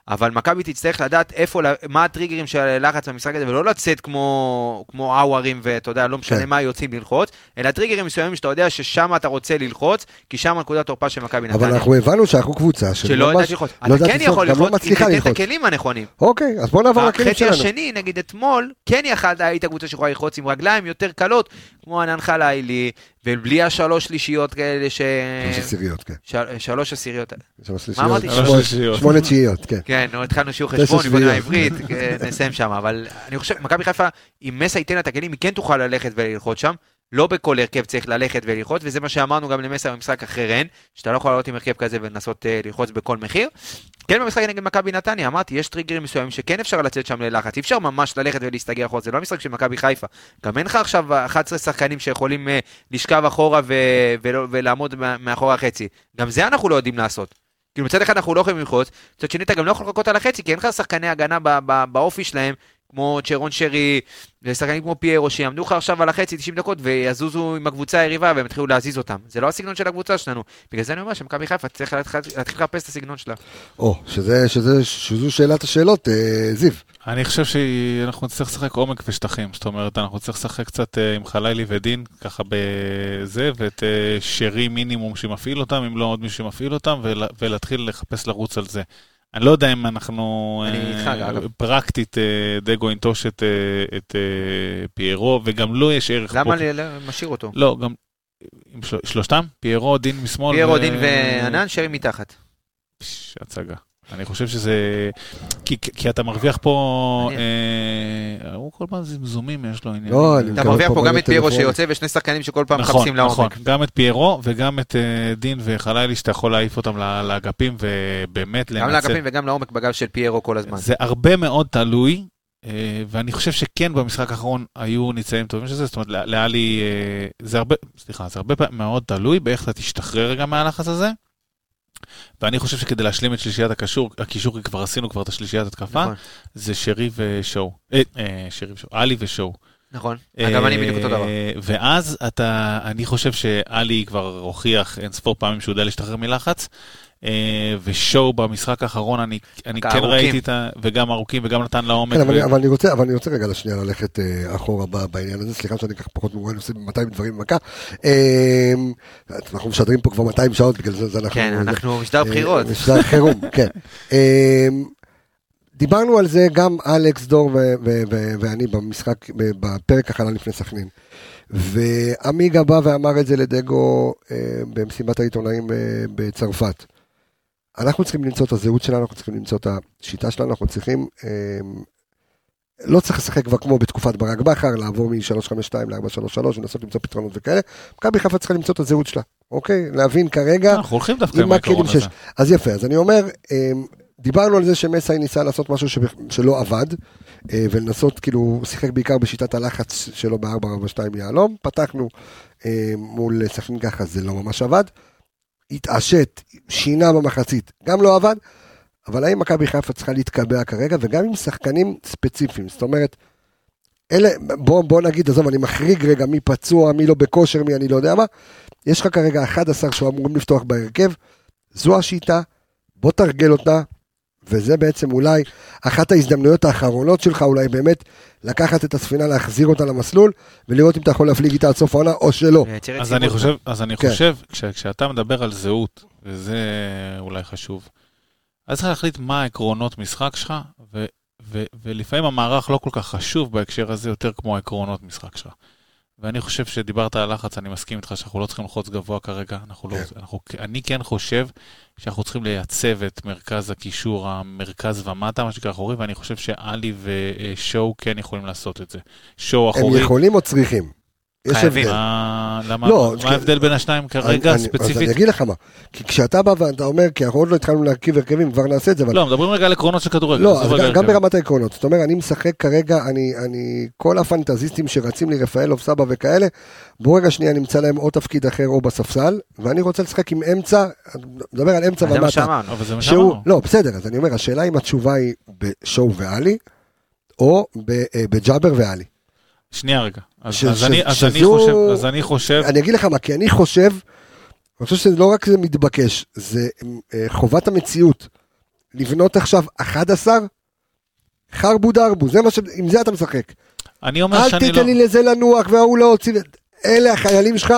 אבל מכבי תצטרך לדעת איפה, מה הטריגרים של הלחץ במשחק הזה, ולא לצאת כמו, כמו אאוארים, ואתה יודע, לא משנה כן. מה יוצאים ללחוץ, אלא טריגרים מסוימים שאתה יודע ששם אתה רוצה ללחוץ, כי שם נקודת תורפה של מכבי אבל נתניה. אנחנו הבנו שאנחנו קבוצה שלא שממש יודעת ללחוץ. לא אתה כן יכול לא ללחוץ, אם מצליחה תיתן את. הכלים הנכונים. אוקיי, אז בוא נעבור לכלים החצי שלנו. השני, נגיד אתמול, כן יכלת, היית קבוצה שיכולה ללחוץ עם רגליים יותר קלות, כמו ענן חלילי, ובלי השלוש שלישיות כאלה ש... שלוש עשיריות, כן. של- שלוש עשיריות. שלוש מה אמרתי? שלישיות. שלוש שמונה- תשיעיות, כן. כן, נו, התחלנו שיעור חשבון. עיבודה עברית, כן, נסיים שם, אבל אני חושב, מכבי חיפה, אם מסה ייתן לה את הכלים, היא כן תוכל ללכת וללחוץ שם, לא בכל הרכב צריך ללכת וללחוץ, וזה מה שאמרנו גם למסר במשחק אחרי רן, שאתה לא יכול לעלות עם הרכב כזה ולנסות אה, ללחוץ בכל מחיר. כן במשחק נגד מכבי נתניה, אמרתי, יש טריגרים מסוימים שכן אפשר לצאת שם ללחץ, אי אפשר ממש ללכת ולהסתגר אחורה, זה לא המשחק של מכבי חיפה. גם אין לך עכשיו 11 שחקנים שיכולים אה, לשכב אחורה ו- ולא- ולעמוד מאחורי החצי. גם זה אנחנו לא יודעים לעשות. כאילו מצד אחד אנחנו לא יכולים ללחוץ, מצד שני אתה גם לא יכול לחכות על החצי, כי אין לך שחקני הגנה באופי שלהם, כמו צ'רון שרי, ושחקנים כמו פיירו, שיעמדו לך עכשיו על החצי 90 דקות ויזוזו עם הקבוצה היריבה והם יתחילו להזיז אותם. זה לא הסגנון של הקבוצה שלנו. בגלל זה אני אומר שמכבי חיפה צריך להתחיל לחפש את הסגנון שלה. או, שזה, שזה, שזו שאלת השאלות, אה, זיו. אני חושב שאנחנו נצטרך לשחק עומק ושטחים, זאת אומרת, אנחנו נצטרך לשחק קצת אה, עם חלילי ודין, ככה בזה, ואת אה, שרי מינימום שמפעיל אותם, אם לא עוד מישהו שמפעיל אותם, ול- ולהתחיל לחפש לרוץ על זה. אני לא יודע אם אנחנו אה. פרקטית אה, דגו ינטוש את, אה, את פיירו, וגם לו יש ערך למה משאיר אותו? לא, גם שלושתם? פיירו, דין משמאל. פיירו, ו- דין וענן, שרי מתחת. פש, הצגה. אני חושב שזה... כי, כי אתה מרוויח פה... אה, הוא כל פעם זמזומים, יש לו עניין. לא, אתה מרוויח פה גם את פיירו. שיוצא ושני שחקנים שכל פעם נכון, מחפשים נכון, לעומק. גם את פיירו וגם את אה, דין וחלילי שאתה יכול להעיף אותם לאגפים ובאמת גם לנצל. לאגפים וגם לעומק בגב של פיירו כל הזמן. זה הרבה מאוד תלוי, אה, ואני חושב שכן במשחק האחרון היו ניצנים טובים של זה, זאת אומרת, ל- לאלי, אה, זה הרבה, סליחה, זה הרבה פעמים מאוד תלוי באיך אתה תשתחרר רגע מהלחץ הזה. ואני חושב שכדי להשלים את שלישיית הקישור, הקישור, כי כבר עשינו כבר את השלישיית התקפה, נכון, זה שרי ושואו. אה, אה, שרי ושואו, עלי ושואו. נכון. אגב, אני בדיוק אותו דבר. אה, ואז אתה, אני חושב שאלי כבר הוכיח אין ספור פעמים שהוא יודע להשתחרר מלחץ. אה, ושואו במשחק האחרון, אני, אני כן הארוכים. ראיתי את ה... וגם ארוכים וגם נתן לעומק. כן, אבל, ו- אני- אבל, אני רוצה, אבל אני רוצה רגע לשנייה ללכת אה, אחורה ב- בעניין הזה, סליחה שאני ככה פחות מעוניין, עושה 200 דברים במכה. אה, אנחנו משדרים פה כבר 200 שעות, בגלל זה, זה אנחנו... כן, זה- אנחנו משדר אה, בחירות. משדר חירום, כן. אה, דיברנו על זה גם אלכס דור ו- ו- ו- ואני במשחק, בפרק הכנה לפני סכנין. ועמיגה בא ואמר את זה לדגו אה, במסיבת העיתונאים אה, בצרפת. אנחנו צריכים למצוא את הזהות שלנו, אנחנו צריכים למצוא את השיטה שלנו, אנחנו צריכים... אה, לא צריך לשחק כבר כמו בתקופת ברק בכר, לעבור מ-352 ל-433 ולנסות למצוא פתרונות וכאלה. מכבי חיפה צריכה למצוא את הזהות שלה, אוקיי? להבין כרגע אנחנו הולכים דווקא עם העיקרון הזה. אז יפה, אז אני אומר, אמ, דיברנו על זה שמסאי ניסה לעשות משהו שבכ- שלא עבד, אה, ולנסות, כאילו, הוא שיחק בעיקר בשיטת הלחץ שלו ב-442 יהלום, פתחנו אה, מול סכנין ככה, זה לא ממש עבד, התעשת, שינה במחצית, גם לא עבד, אבל האם מכבי חיפה צריכה להתקבע כרגע, וגם עם שחקנים ספציפיים, זאת אומרת, אלה, בוא, בוא נגיד, עזוב, אני מחריג רגע מי פצוע, מי לא בכושר, מי אני לא יודע מה, יש לך כרגע 11 שאמורים לפתוח בהרכב, זו השיטה, בוא תרגל אותה, וזה בעצם אולי אחת ההזדמנויות האחרונות שלך, אולי באמת לקחת את הספינה, להחזיר אותה למסלול, ולראות אם אתה יכול להפליג איתה עד סוף העונה או שלא. לייצר אז. אני חושב, אז אני כן. חושב, כש, כשאתה מדבר על זהות, וזה אולי חשוב, אז צריך להחליט מה העקרונות משחק שלך, ו, ו, ולפעמים המערך לא כל כך חשוב בהקשר הזה, יותר כמו העקרונות משחק שלך. ואני חושב שדיברת על לחץ, אני מסכים איתך שאנחנו לא צריכים ללחוץ גבוה כרגע, אנחנו לא, כן. אנחנו, אני כן חושב שאנחנו צריכים לייצב את מרכז הקישור, המרכז ומטה, מה שנקרא אחורי, ואני חושב שאלי ושואו כן יכולים לעשות את זה. שואו הם אחורי, יכולים או צריכים? יש חייבים. מה, למה, לא, מה ההבדל בין השניים כרגע, אני- אני- אז ספציפית? אני אגיד לך מה, כי כשאתה בא ואתה אומר, כי אנחנו עוד לא התחלנו להרכיב הרכבים, כבר נעשה את זה, אבל לא, מדברים רגע על עקרונות של כדורגל. לא, אז גם. ברמת העקרונות. זאת אומרת, אני משחק כרגע, אני, אני, כל הפנטזיסטים שרצים לי, רפאלוב, סבא וכאלה, בוא רגע שנייה נמצא להם או תפקיד אחר או בספסל, ואני רוצה לשחק עם אמצע, מדבר על אמצע זה מה ומטה. שאמרנו. אבל זה מה שאמרנו. לא, בסדר, אז אני אומר, השאלה אם התשובה היא בשואו ואלי, או אה, בג'אבר ואלי. שנייה רגע. אז אז אני- אז שזו- אני חושב, אז אני חושב, אני אגיד לך מה, כי אני חושב, אני חושב שזה לא רק זה מתבקש, זה אה, חובת המציאות. לבנות עכשיו 11, חרבו דרבו, זה מה ש... עם זה אתה משחק. אני אומר אל שאני לא... תיתן לי לזה לנוח וההוא לא הוציא... אלה החיילים שלך,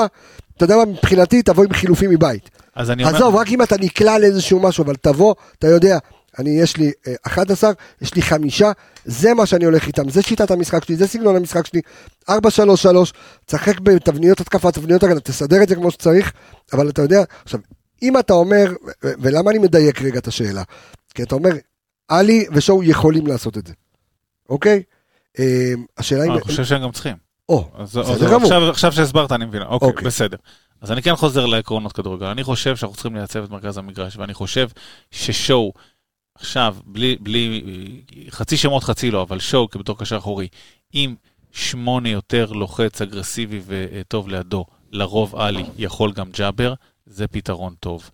אתה יודע מה, מבחינתי תבוא עם חילופים מבית. אז אני אומר... עזוב, רק אם אתה נקלע לאיזשהו משהו, אבל תבוא, אתה יודע, אני, יש לי אה, 11, יש לי חמישה, זה מה שאני הולך איתם, זה שיטת המשחק שלי, זה סגנון המשחק שלי, 4-3-3, תשחק בתבניות התקפה, תבניות הגנה, תסדר את זה כמו שצריך, אבל אתה יודע, עכשיו, אם אתה אומר, ולמה אני מדייק רגע את השאלה? כי אתה אומר, עלי ושואו יכולים לעשות את זה, אוקיי? אה, השאלה אם... אני חושב שהם גם צריכים. או, בסדר גמור. עכשיו- עכשיו שהסברת אני מבין, אוקיי, אוקיי. בסדר. אז אני כן חוזר לעקרונות כדורגל, אני חושב שאנחנו צריכים לייצב את מרכז המגרש, ואני חושב ששואו, עכשיו, בלי, בלי, חצי שמות חצי לא, אבל שואו בתור קשר אחורי, עם שמונה יותר לוחץ, אגרסיבי וטוב לידו, לרוב עלי, יכול גם ג'אבר, זה פתרון טוב.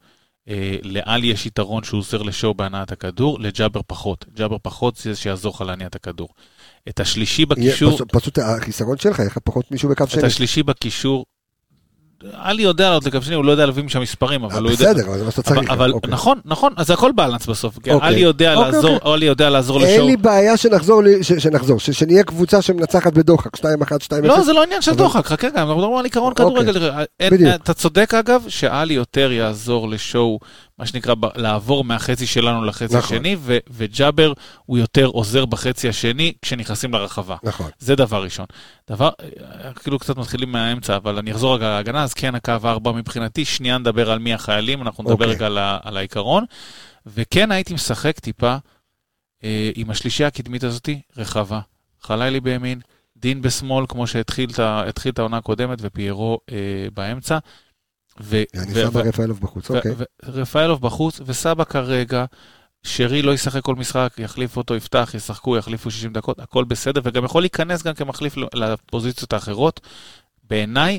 אה, לעלי יש יתרון שהוא עוזר לשואו בהנעת הכדור, לג'אבר פחות. ג'אבר פחות זה שיעזור לך להניע את הכדור. את השלישי בקישור... פשוט- החיסרון שלך, יהיה לך פחות מישהו בקו את שני. השלישי בקישור, עלי יודע לעלות לקו שני, הוא לא יודע להביא משם מספרים, אבל הוא יודע... בסדר, אבל זה מה שאתה צריך. אבל אוקיי. נכון, נכון, אז הכל בלנס בסוף. כי אוקיי. עלי יודע אוקיי, לעזור, עלי יודע לעזור אין לשואו. לי בעיה שנחזור, שנחזור, שנהיה קבוצה שמנצחת בדוחק, 2-1, 2-0. לא, זה לא עניין של דוחק, חכה גם, אנחנו מדברים על עיקרון אוקיי. כדורגל. אין- בדיוק. אתה צודק אגב, שעלי יותר יעזור לשואו, מה שנקרא, לעבור מהחצי שלנו לחצי נכון. השני, ו- וג'אבר הוא יותר עוזר בחצי השני כשנכנסים לרחבה. נכון. זה דבר ראשון. דבר, כאילו קצת מתחילים מהאמצע, אבל אני אחזור רגע להגנה, אז כן, הקו הארבע מבחינתי, שנייה נדבר על מי החיילים, אנחנו נדבר אוקיי. רגע על, ה- על העיקרון. וכן הייתי משחק טיפה אה, עם השלישייה הקדמית הזאתי, רחבה. חלילי בימין, דין בשמאל, כמו שהתחיל את העונה הקודמת, ופיירו אה, באמצע. ו- אני ו- שם ו- רפאלוב בחוץ, אוקיי. רפאלוב בחוץ, וסבא כרגע, שרי לא ישחק כל משחק, יחליף אותו, יפתח, ישחקו, יחליפו 60 דקות, הכל בסדר, וגם יכול להיכנס גם כמחליף לפוזיציות האחרות. בעיניי,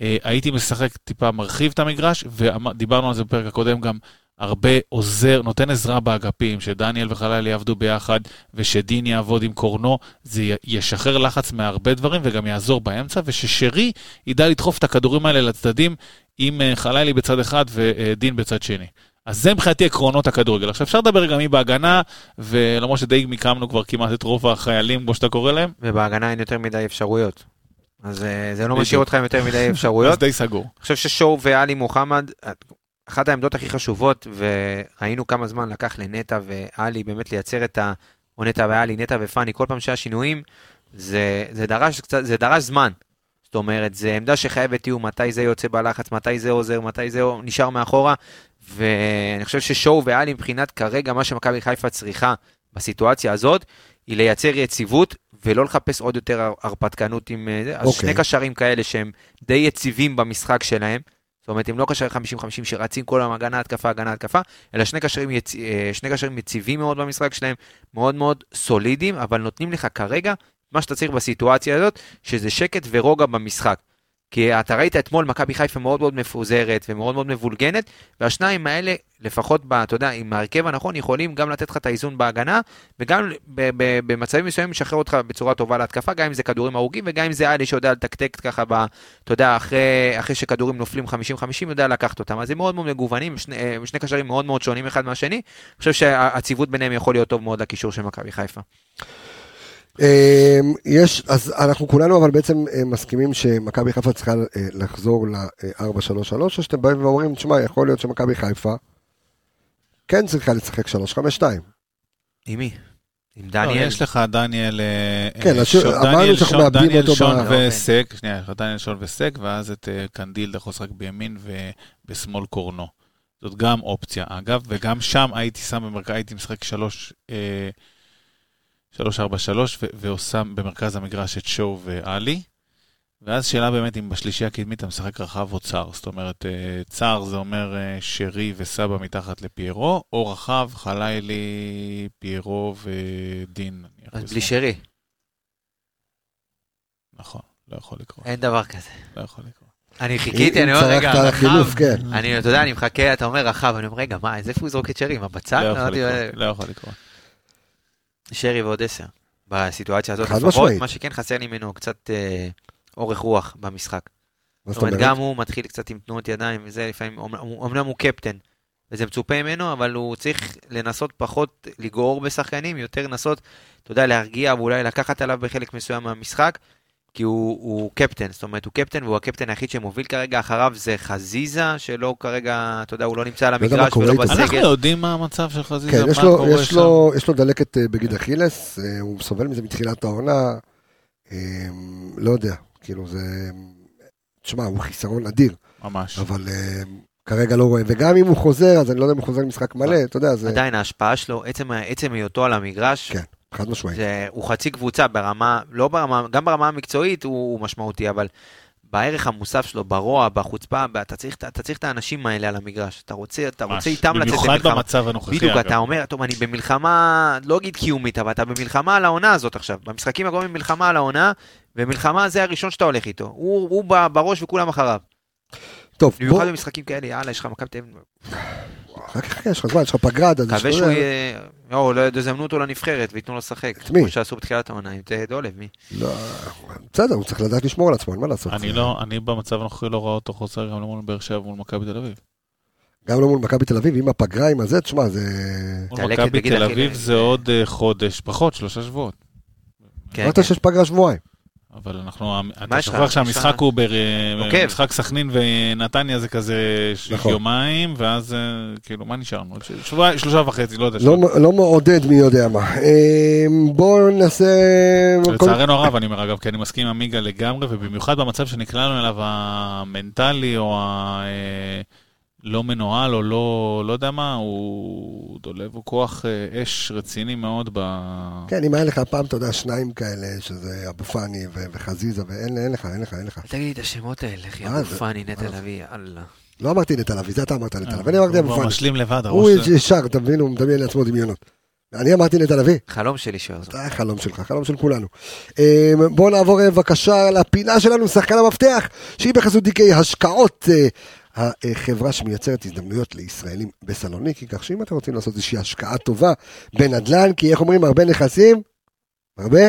אה, הייתי משחק טיפה מרחיב את המגרש, ודיברנו על זה בפרק הקודם גם, הרבה עוזר, נותן עזרה באגפים, שדניאל וחלילי יעבדו ביחד, ושדין יעבוד עם קורנו, זה ישחרר לחץ מהרבה דברים וגם יעזור באמצע, וששרי ידע לדחוף את הכדורים האלה לצדדים עם אה, חלילי בצד אחד ודין בצד שני. אז זה מבחינתי עקרונות הכדורגל. עכשיו אפשר לדבר גם מי בהגנה, ולמרות שדי מיקמנו כבר כמעט את רוב החיילים, כמו שאתה קורא להם, ובהגנה אין יותר מדי אפשרויות. אז אה, זה לא. משאיר אותך עם יותר מדי אז אפשרויות. די סגור. אני חושב ששואו ואלי מוחמד, אחת העמדות הכי חשובות, וראינו כמה זמן לקח לנטע ואלי באמת לייצר את ה... או נטע ואלי, נטע ופאני, כל פעם שהיה שינויים, זה, זה, דרש זה דרש זמן. זאת אומרת, זו עמדה שחייבת תיאום, מתי זה יוצא בלחץ, מתי זה עוזר, מתי זה נשאר מאחורה, ואני חושב ששואו ואלי מבחינת כרגע, מה שמכבי חיפה צריכה בסיטואציה הזאת, היא לייצר יציבות ולא לחפש עוד יותר הר- הרפתקנות עם... אה, זה. אז אוקיי. שני קשרים כאלה שהם די יציבים במשחק שלהם, זאת אומרת, הם לא קשרים 50-50 שרצים כל היום הגנה, התקפה, הגנה, התקפה, אלא שני קשרים, יצ... אה, שני קשרים יציבים מאוד במשחק שלהם, מאוד מאוד סולידיים, אבל נותנים לך כרגע מה שאתה צריך בסיטואציה הזאת, שזה שקט ורוגע במשחק. כי אתה ראית אתמול מכבי חיפה מאוד מאוד מפוזרת ומאוד מאוד מבולגנת, והשניים האלה, לפחות, ב, אתה יודע, עם ההרכב הנכון, יכולים גם לתת לך את האיזון בהגנה, וגם במצבים מסוימים לשחרר אותך בצורה טובה להתקפה, גם אם זה כדורים ארוגים, וגם אם זה אלי שיודע לתקתק ככה, ב, אתה יודע, אחרי, אחרי שכדורים נופלים 50-50, יודע לקחת אותם. אז הם מאוד מאוד מגוונים, שני, אה, שני קשרים מאוד מאוד שונים אחד מהשני. אני חושב שהציוות ביניהם יכול להיות טוב מאוד לקישור של מכבי חיפה. אמ, יש, אז אנחנו כולנו אבל בעצם אה, מסכימים שמכבי חיפה צריכה אה, לחזור ל-4-3-3, או שאתם באים ואומרים, תשמע, יכול להיות שמכבי חיפה כן צריכה לשחק 3-5-2. עם מי? עם לא, דניאל? יש לך דניאל, אה, כן, אה, שון- אמרנו דניאל שאנחנו שון- מאבדים דניאל אותו שון ב- וסק, שנייה, יש לך דניאל שון וסק, ואז את אה, קנדיל אתה יכול לשחק בימין ובשמאל קורנו. זאת גם אופציה, אגב, וגם שם הייתי שם במרכז, הייתי משחק שלוש, אה, שלוש, ארבע, שלוש, ו- ועושה במרכז המגרש את שואו ואלי. ואז שאלה באמת אם בשלישי הקדמית אתה משחק רחב או צר. זאת אומרת, אה, צר זה אומר אה, שרי וסבא מתחת לפיירו, או רחב, חלילי, פיירו ודין. אז. בלי שרי, נכון, לא יכול לקרות, אין דבר כזה. לא יכול לקרות. אני חיכיתי, אני אומר, רגע, רחב. כן. אני, אתה יודע, אני מחכה, אתה אומר רחב, אני אומר, רגע, מה, אז איפה הוא יזרוק את שרי? מה, בצד? לא יכול אמרתי, אה, לקרות, לא יכול לקרות. שרי ועוד עשר. בסיטואציה הזאת חד לפחות, משמעית. מה שכן חסר לי ממנו קצת אה, אורך רוח במשחק. זאת אומרת? גם הוא מתחיל קצת עם תנועות ידיים וזה, לפעמים, אמנם הוא קפטן, וזה מצופה ממנו, אבל הוא צריך לנסות פחות לגרור בשחקנים, יותר לנסות, אתה יודע, להרגיע ואולי לקחת עליו בחלק מסוים מהמשחק, כי הוא, הוא קפטן, זאת אומרת, הוא קפטן והוא הקפטן היחיד שמוביל כרגע, אחריו זה חזיזה, שלא כרגע, אתה יודע, הוא לא נמצא על המגרש ולא. בסגל. אנחנו יודעים מה המצב של חזיזה, כן, יש מה לו, קורה יש, שם. לו, יש לו דלקת אה, בגיד אכילס, אה, הוא סובל מזה מתחילת העונה, אה, לא יודע, כאילו זה, תשמע, הוא חיסרון אדיר, ממש. אבל כרגע לא רואה, וגם אם הוא חוזר, אז אני לא יודע אם הוא חוזר למשחק מלא, אתה יודע, זה... עדיין ההשפעה שלו, עצם, עצם היותו על המגרש, כן. חד משמעית. זה, הוא חצי קבוצה ברמה, לא ברמה, גם ברמה המקצועית הוא, הוא משמעותי, אבל בערך המוסף שלו, ברוע, בחוצפה, אתה צריך, אתה צריך את האנשים האלה על המגרש. אתה רוצה, אתה רוצה איתם לצאת במיוחד למלחמה. במצב הנוכחי, בדיוק, אגב. אתה אומר, טוב, אני במלחמה, לא אגיד קיומית, אבל אתה במלחמה על העונה הזאת עכשיו. במשחקים הקרובים מלחמה על העונה, ומלחמה זה הראשון שאתה הולך איתו. הוא, הוא בראש וכולם אחריו. טוב, בוא, במיוחד במשחקים כאלה, יאללה, יש לך מכבי תל אביב. חכה, חכה, יש לך זמן, יש לך פגרה עד. מקווה שהוא יהיה... לא, לא יזמנו אותו לנבחרת וייתנו לו לשחק. את מי? כמו שעשו בתחילת העונה, עם דולב, מי? לא, בסדר, הוא צריך לדעת לשמור על עצמו, אין מה לעשות. אני לא, אני במצב הנוכחי לא רואה אותו חוזר גם מול באר שבע ומול מכבי תל אביב. גם לא מול מכבי תל אביב, עם הפגרה, עם הזה, תשמע, זה... מול מכבי תל אביב זה עוד אה, חודש, פחות, שלושה שבועות. כן, אמרת כן. שיש פגרה שבועיים. אבל אנחנו, אתה? שוכח שהמשחק הוא, בר- עוקב. משחק סכנין ונתניה זה כזה נכון. יומיים, ואז אה, כאילו, מה נשארנו? שלושה וחצי, לא יודע. לא, לא מעודד מי יודע מה. אה, בואו נעשה... לצערנו הרב, אני אומר אגב, כי אני מסכים עם עמיגה לגמרי, ובמיוחד במצב שנקלענו אליו המנטלי, או הלא מנוהל, או לא, לא יודע מה, הוא דולב הוא כוח אה, אש רציני מאוד ב... כן, אם היה לך פעם, אתה יודע, שניים כאלה, שזה אבו פאני ו- וחזיזה, ואין אין לך, אין לך, אין לך. תגיד לי את השמות האלה, אחי, אבו? פאני, נטע? לביא, יאללה. לא אמרתי נטע לביא, זה אתה אמרת נטע לביא, אני אמרתי אבו הוא פאני. משלים לבד, הוא הראש... ישר, אתה מבין, הוא מדמיין לעצמו דמיונות. אני אמרתי נטע לביא, חלום שלי שהוא יחזור. זה החלום שלך, חלום של כולנו. אה, בואו נעבור אה, בבקשה לפינה שלנו, שחקן המפתח, שהיא בחסות דיקי השקעות. אה, החברה שמייצרת הזדמנויות לישראלים בסלוניקי, כך שאם אתם רוצים לעשות איזושהי השקעה טובה בנדל"ן, כי איך אומרים, הרבה נכסים, הרבה?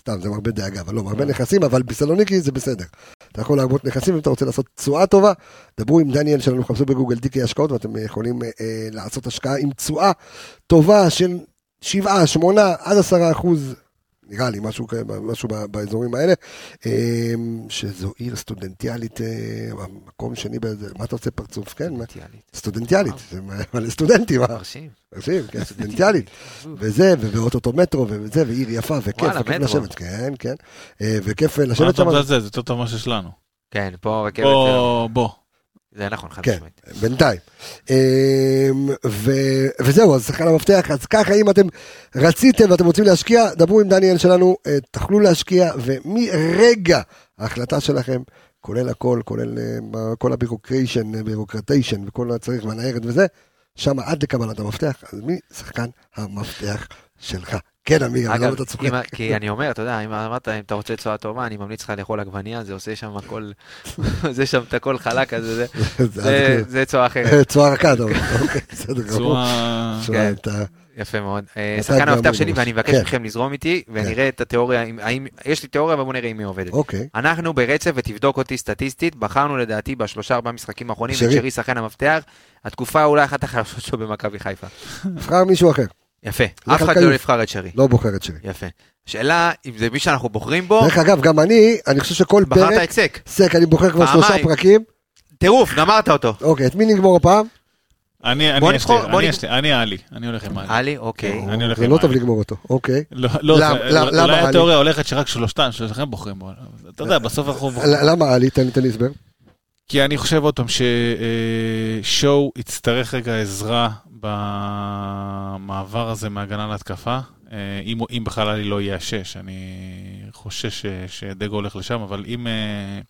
סתם, זה הרבה דאגה, אבל לא, הרבה נכסים, אבל בסלוניקי זה בסדר. אתה יכול להרבות נכסים, אם אתה רוצה לעשות תשואה טובה, דברו עם דניאל שלנו, חפשו בגוגל דיקי השקעות, ואתם יכולים אה, אה, לעשות השקעה עם תשואה טובה של 7, 8, עד 10 אחוז, נראה לי, משהו, משהו באזורים האלה, אה, שזו עיר סטודנטיאלית, אה, מקום שני באיזה, מה אתה רוצה פרצוף? כן, מה- סטודנטיאלית. סטודנטיאלית, זה מלא סטודנטים, אה? מרשים. מרשים, כן, סטודנטיאלית. וזה, ו- ואוטוטו מטרו, וזה, ועיר יפה, וכיף, וכיף. לשבת, כן, כן. אה, וכיף אה, מה לשבת אתה שם, מזלזל? זה יותר טוב ממה שיש לנו. כן, פה רכבת, בוא, בוא. זה נכון, חד כן. משמעית. בינתיים. אמ, ו- וזהו, אז שחקן המפתח, אז ככה אם אתם רציתם ואתם רוצים להשקיע, דברו עם דניאל שלנו, אה, תוכלו להשקיע, ומרגע ההחלטה שלכם, כולל הכל, כולל אה, כל הביורוקריישן, ביורוקרטיישן וכל הצריך והניירת וזה, שם עד לקבלת המפתח, אז מי שחקן המפתח שלך? כן, עמיגה, למה אגב, אתה צוחק? כי אני אומר, אתה יודע, אם אמרת, אם אתה רוצה תשואה טובה, אני ממליץ לך לאכול עגבנייה, זה עושה שם הכל, זה שם את הכל חלק, אז זה- תשואה אחרת. צוהר רכה, אתה אומר, אוקיי, בסדר גמור. צורה... כן. אתה- יפה מאוד. אה, שחקן גם המפתח שלי. ואני מבקש כן. מכם לזרום איתי, ונראה את התיאוריה, יש לי תיאוריה, ובואו נראה אם היא עובדת. אוקיי. אנחנו ברצף, ותבדוק אותי סטטיסטית, בחרנו לדעתי בשלושה ארבעה משחקים האחרונים, את שרי. שרי שחקן המפתח, התקופה אולי אחת החלשות שלו במכבי חיפה. נבחר מישהו אחר, יפה, אף אחד. לא יבחר את שרי. לא בוחר את שרי. יפה. שאלה, אם זה מי שאנחנו בוחרים בו, דרך אגב, גם אני, אני חושב שכל בחרת פרק, את סק. סק, אני בוחר כבר שלושה. פרקים. טירוף, גמרת אותו. אוקיי, את מי נגמור הפעם? אני, אני, יש לי, אני, יש לי, אני עלי, אני הולך עם עלי. עלי, אוקיי. אני הולך זה עם לא טוב עלי. לגמור אותו, אוקיי. לא, לא, זה- אולי? התיאוריה הולכת שרק שלושתם, שלושתכם בוחרים בו. אתה יודע, בסוף אנחנו בוחרים. למה עלי? תן לי תן לי הסבר. כי אני חושב עוד פעם ששואו יצטרך רגע עזרה במעבר הזה מהגנה להתקפה. אה, אם, אם בכלל עלי לא יהיה השש, אני חושש שדגו הולך לשם, אבל אם, אה,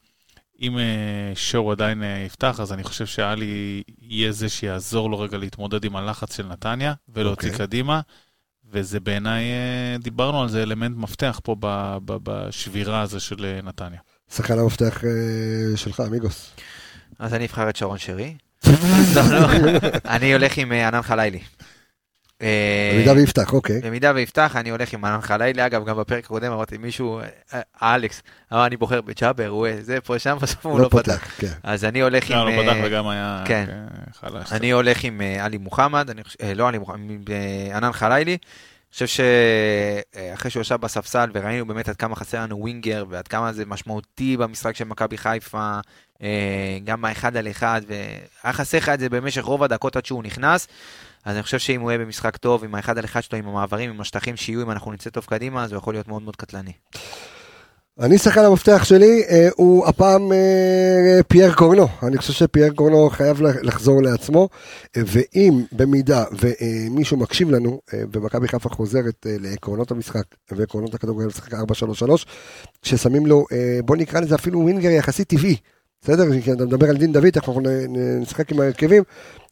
אם אה, שואו עדיין יפתח, אז אני חושב שעלי יהיה זה שיעזור לו רגע להתמודד עם הלחץ של נתניה ולהוציא אוקיי. קדימה. וזה בעיניי, דיברנו על זה, אלמנט מפתח פה ב- ב- בשבירה הזו של נתניה. שחקן המפתח שלך, אמיגוס. אז אני אבחר את שרון שרי. לא, לא. אני הולך עם אה, ענן חלילי. אה, במידה ויפתח, אוקיי. במידה ויפתח, אני הולך עם ענן חלילי. אגב, גם בפרק הקודם אמרתי, מישהו, אה, אה, אלכס, אמר, אני בוחר בג'אבר, הוא אה, זה פה, שם, בסוף הוא לא לא פתח. כן. אז אני הולך עם... לא, לא אה, פתח וגם היה כן. אה, חלש. אני הולך עם אה, עלי מוחמד, אה, לא עלי מוחמד, אה, ענן חלילי. חושב שאחרי שהוא ישב בספסל וראינו באמת עד כמה חסר לנו ווינגר ועד כמה זה משמעותי במשחק של מכבי חיפה, אה, גם האחד על אחד, והיה חסר לך את זה במשך רוב הדקות עד שהוא נכנס. אז אני חושב שאם הוא יהיה במשחק טוב, עם האחד על אחד שלו, עם המעברים, עם השטחים שיהיו, אם אנחנו נצא טוב קדימה, אז הוא יכול להיות מאוד מאוד קטלני. אני שחקן המפתח שלי, אה, הוא הפעם אה, פייר קורנו. אני חושב שפייר קורנו חייב לחזור לעצמו, אה, ואם במידה ומישהו מקשיב לנו, אה, ומכבי חיפה חוזרת אה, לעקרונות המשחק ועקרונות הכדורגל משחק 4-3-3, ששמים לו, אה, בוא נקרא לזה אפילו ווינגר יחסית טבעי. בסדר? כי אתה מדבר על דין דוד, אנחנו נשחק עם ההרכבים,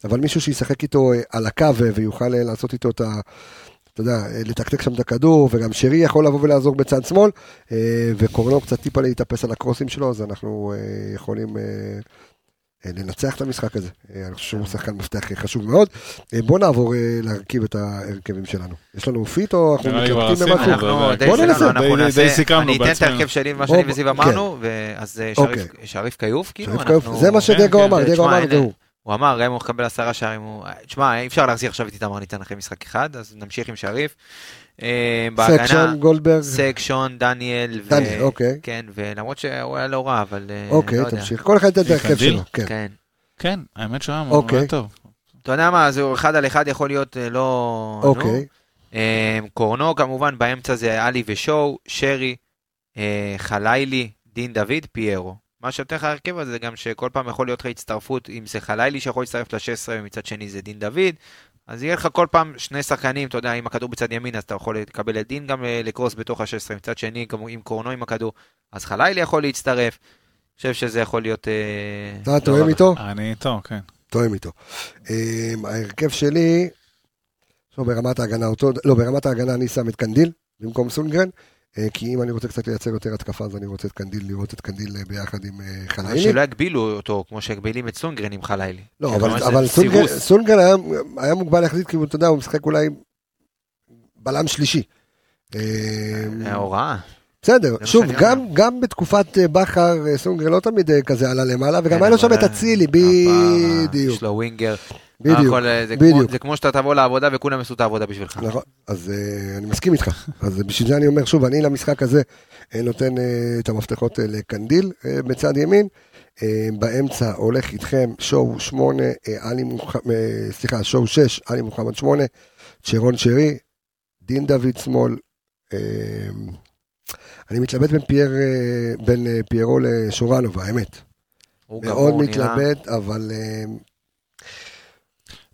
אבל מישהו שישחק איתו אה, על הקו ויוכל אה, לעשות איתו את ה... אתה יודע, אה, לתקתק שם את הכדור, וגם שרי יכול לבוא ולעזור בצד שמאל, אה, וקורנו קצת טיפה להתאפס על הקרוסים שלו, אז אנחנו אה, יכולים לנצח את המשחק הזה. אני חושב שהוא שחקן מפתח חשוב מאוד. בוא נעבור להרכיב את ההרכבים שלנו. יש לנו פייט או אנחנו מתלבטים במשהו? די בוא ננסה. די- אני אתן את. ההרכב שלי, מה שאני וזיו כן. אמרנו, אה, אוקיי. שריף- כיוף, כאילו. זה מה שדגו כן, אמר, כן, דגו כן, אמר. זהו. הוא אמר, ראם הוא יקבל עשרה שערים, הוא... תשמע, אי אפשר להחזיר עכשיו את איתמר ניצן אחרי משחק אחד, אז נמשיך עם שריף. אה, בהגנה, סק שון, גולדברג, סק שון, דניאל, ו... דניאל, אוקיי. כן, ולמרות שהוא היה לא רע, אבל אה, אוקיי, לא יודע. תמשיך. כל אחד ייתן את ההרכב? שלו. כן. כן. כן, האמת שהיה אוקיי. מאוד טוב. אתה יודע מה, זה אחד על אחד יכול להיות אה, לא... נו. אוקיי. קורנו כמובן, באמצע זה עלי ושואו, שרי, חלילי, דין דוד, פיירו. מה שנותן לך ההרכב הזה גם שכל פעם יכול להיות לך הצטרפות, אם זה חלילי שיכול להצטרף ל-16 ומצד שני זה דין דוד, אז יהיה לך כל פעם שני שחקנים, אתה יודע, אם הכדור בצד ימין אז אתה יכול לקבל את דין גם אה, לקרוס בתוך ה-16, מצד שני גם עם קורנו עם הכדור, אז חלאילי יכול להצטרף. אני חושב שזה יכול להיות... אה, אתה לא תואם איתו? אני איתו, כן. תואם איתו. אמ, ההרכב שלי, לא ברמת ההגנה אותו, לא ברמת ההגנה אני שם את קנדיל במקום סונגרן, כי אם אני רוצה קצת לייצר יותר התקפה אז אני רוצה את קנדיל, לראות את קנדיל אה, ביחד עם אה, בכלל. חלאילי. שלא יגבילו אותו כמו שהגבילים את סונגרן עם חלאילי. לא, אבל, אבל סונגרן. סונגרן היה, היה מוגבל יחסית, כי הוא, אתה יודע, הוא משחק אולי בלם שלישי. אמ, אה, הוראה. בסדר, שוב, גם, גם בתקופת אה, בכר, אה, סונגרן לא תמיד אה, כזה עלה למעלה, וגם כן, היה לו שם את אצילי, בדיוק. יש לו ווינגר. בדיוק, הכל, אה, זה כמו- בדיוק. זה כמו שאתה תבוא לעבודה וכולם יעשו את העבודה בשבילך. נכון, אז אה, אני מסכים איתך. אז בשביל זה אני אומר שוב, אני למשחק הזה אה, נותן אה, את המפתחות אה, לקנדיל אה, בצד ימין. אה, באמצע הולך איתכם שואו שמונה, אה, עלי מוחמד, אה, סליחה, שואו שש, עלי מוחמד שמונה, צ'רון שרי, דין דוד שמאל. אה, אני מתלבט בין, פייר, אה, בין אה, פיירו לשורנוב, האמת. מאוד נראה. מתלבט, אבל אה,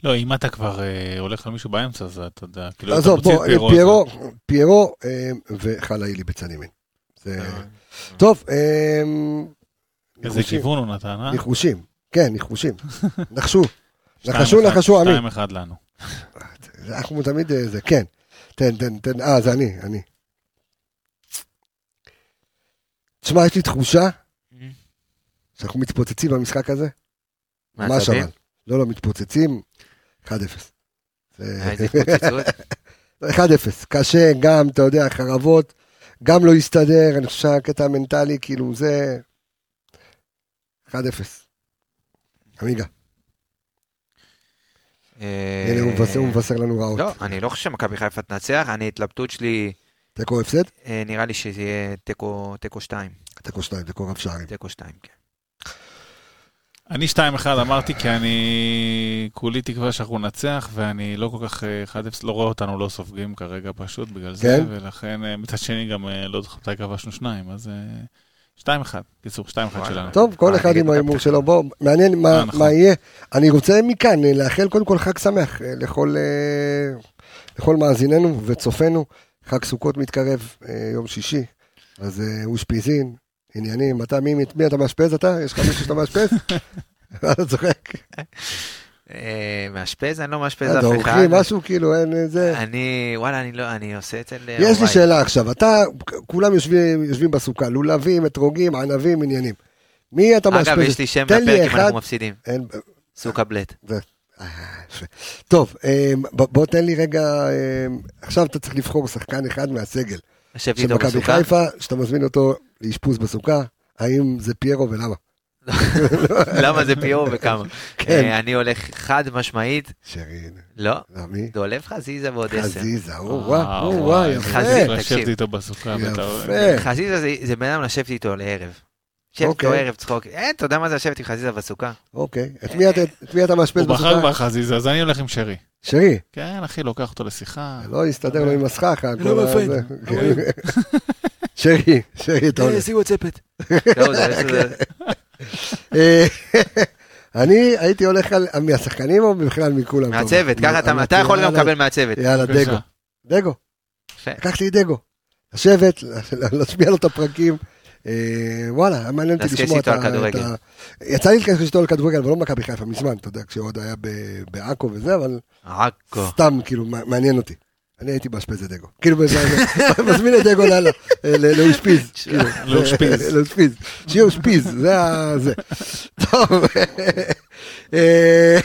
לא, אם אתה כבר אה, הולך על מישהו באמצע, אז אתה יודע, כאילו, אתה מוציא בוא, את פיירו, פיירו, פיירו אה, וחלאילי בצד ימין. זה... אה, טוב, אמ, איזה ניחושים. כיוון הוא נתן, אה? ניחושים, כן, ניחושים. נחשו, נחשו, נחשו, עמי. שתיים אחד לנו. אנחנו תמיד, אה, זה, כן. תן, תן, תן, אה, זה אני, אני. תשמע, יש לי תחושה שאנחנו מתפוצצים במשחק הזה. ממש מהצדדים? אבל. לא, לא, מתפוצצים 1-0. זה- אה, איזה התפוצצות. 1-0. קשה, גם, אתה יודע, חרבות, גם לא יסתדר, אני חושב שהקטע המנטלי, כאילו, זה... 1-0. עמיגה. הנה, הוא מבשר- לנו רעות. לא, אני לא חושב שמכבי חיפה תנצח, אני התלבטות שלי, תיקו הפסד? אה, נראה לי שזה יהיה תיקו 2. תיקו 2, תיקו רב שערים. תיקו 2, כן. אני 2-1 אמרתי כי אני כולי תקווה שאנחנו ננצח ואני לא כל כך אה, 1-0 לא רואה אותנו לא סופגים כרגע פשוט בגלל זה כן? ולכן אה, מצד שני גם אה, לא זוכר מתי כבשנו שניים אז אה, 2-1 קיצור 2-1 וואלה. שלנו. טוב, כל אה, אחד עם ההימור שלו. בוא, מעניין מה אה, נכון. מה יהיה. אני רוצה מכאן אה, לאחל קודם כל חג שמח אה, לכל אה, לכל מאזיננו וצופינו. חג סוכות מתקרב, אה, יום שישי. אז אה, אושפיזין, עניינים. אתה, מי מי אתה מאשפז אתה? יש לך מישהו שאתה מאשפז? אתה צוחק. אה, מאשפז? אני לא מאשפז אתה אף אחד. אורחים משהו כאילו, אין אה, זה. אני, וואלה, אני לא, אני עושה אצל אה, יש לי. שאלה עכשיו, אתה, כולם יושבים בסוכה, לולבים, אתרוגים, ענבים, עניינים. מי אתה מאשפז? אגב, יש לי שם לפרק אם. אנחנו מפסידים. סוכה בלט. אה. טוב, בוא תן לי רגע, עכשיו אתה צריך לבחור שחקן אחד מהסגל של מכבי בסוכה. חיפה, שאתה מזמין אותו לאשפוז בסוכה, האם זה פיירו ולמה? למה זה פיור וכמה? כן. אה, אני הולך חד משמעית, שרין, לא, לא, מי? דולב חזיזה ועוד עשר. חזיזה, או אה, וואו, או וואו, יפה. חזיזה. לשבת תקשיב. איתו בסוכה. יפה. חזיזה זה- זה בן אדם לשבת איתו לערב. לשבת איתו אוקיי. ערב צחוק. אה, אתה יודע מה זה לשבת עם חזיזה בסוכה? אוקיי, את מי אתה- מאשפז הוא בחר בסוכה? בחזיזה אז אני הולך עם שרי. שרי, כן אחי לוקח אותו לשיחה. לא יסתדר לו עם הסככה. לא מפחיד. הזה. שרי, שרי, אתה הולך. שימו צפת. זהו, זה- זה- אה, אני הייתי הולך על מהשחקנים או בכלל מכולם? מהצוות, ככה אתה אתה יכול גם לקבל מהצוות. יאללה. דגו. דגו. לקחתי את דגו. לשבת, להשמיע לו את הפרקים. אה, וואלה, היה מעניין אותי לשמוע את ה... יצא לי להתקשר איתו על כדורגל, אבל לא במכבי חיפה מזמן, אתה יודע, כשהוא עוד היה בעכו וזה, אבל עכו. סתם, כאילו, מע- מעניין אותי. אני הייתי מאשפז את דגו. כאילו, מזמין את דגו לאושפיז. כאילו. לאושפיז. לאושפיז. שיהיה אושפיז, זה ה... זה. טוב. אה,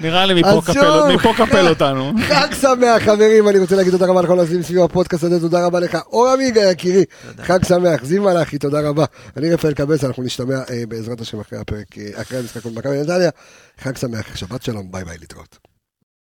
נראה לי מפה קפל- שוב. מפה קפל אותנו. חג שמח חברים, אני רוצה להגיד תודה רבה לכל העושים סביב הפודקאסט הזה, תודה רבה לך, אור עמיגה יקירי, חג שמח, זיו מלאכי, תודה רבה. אני רפאל קבס, אנחנו נשתמע אה, בעזרת השם אחרי הפרק, אה, אחרי המשחק מול מכבי נתניה, חג שמח, שבת שלום, ביי ביי, להתראות.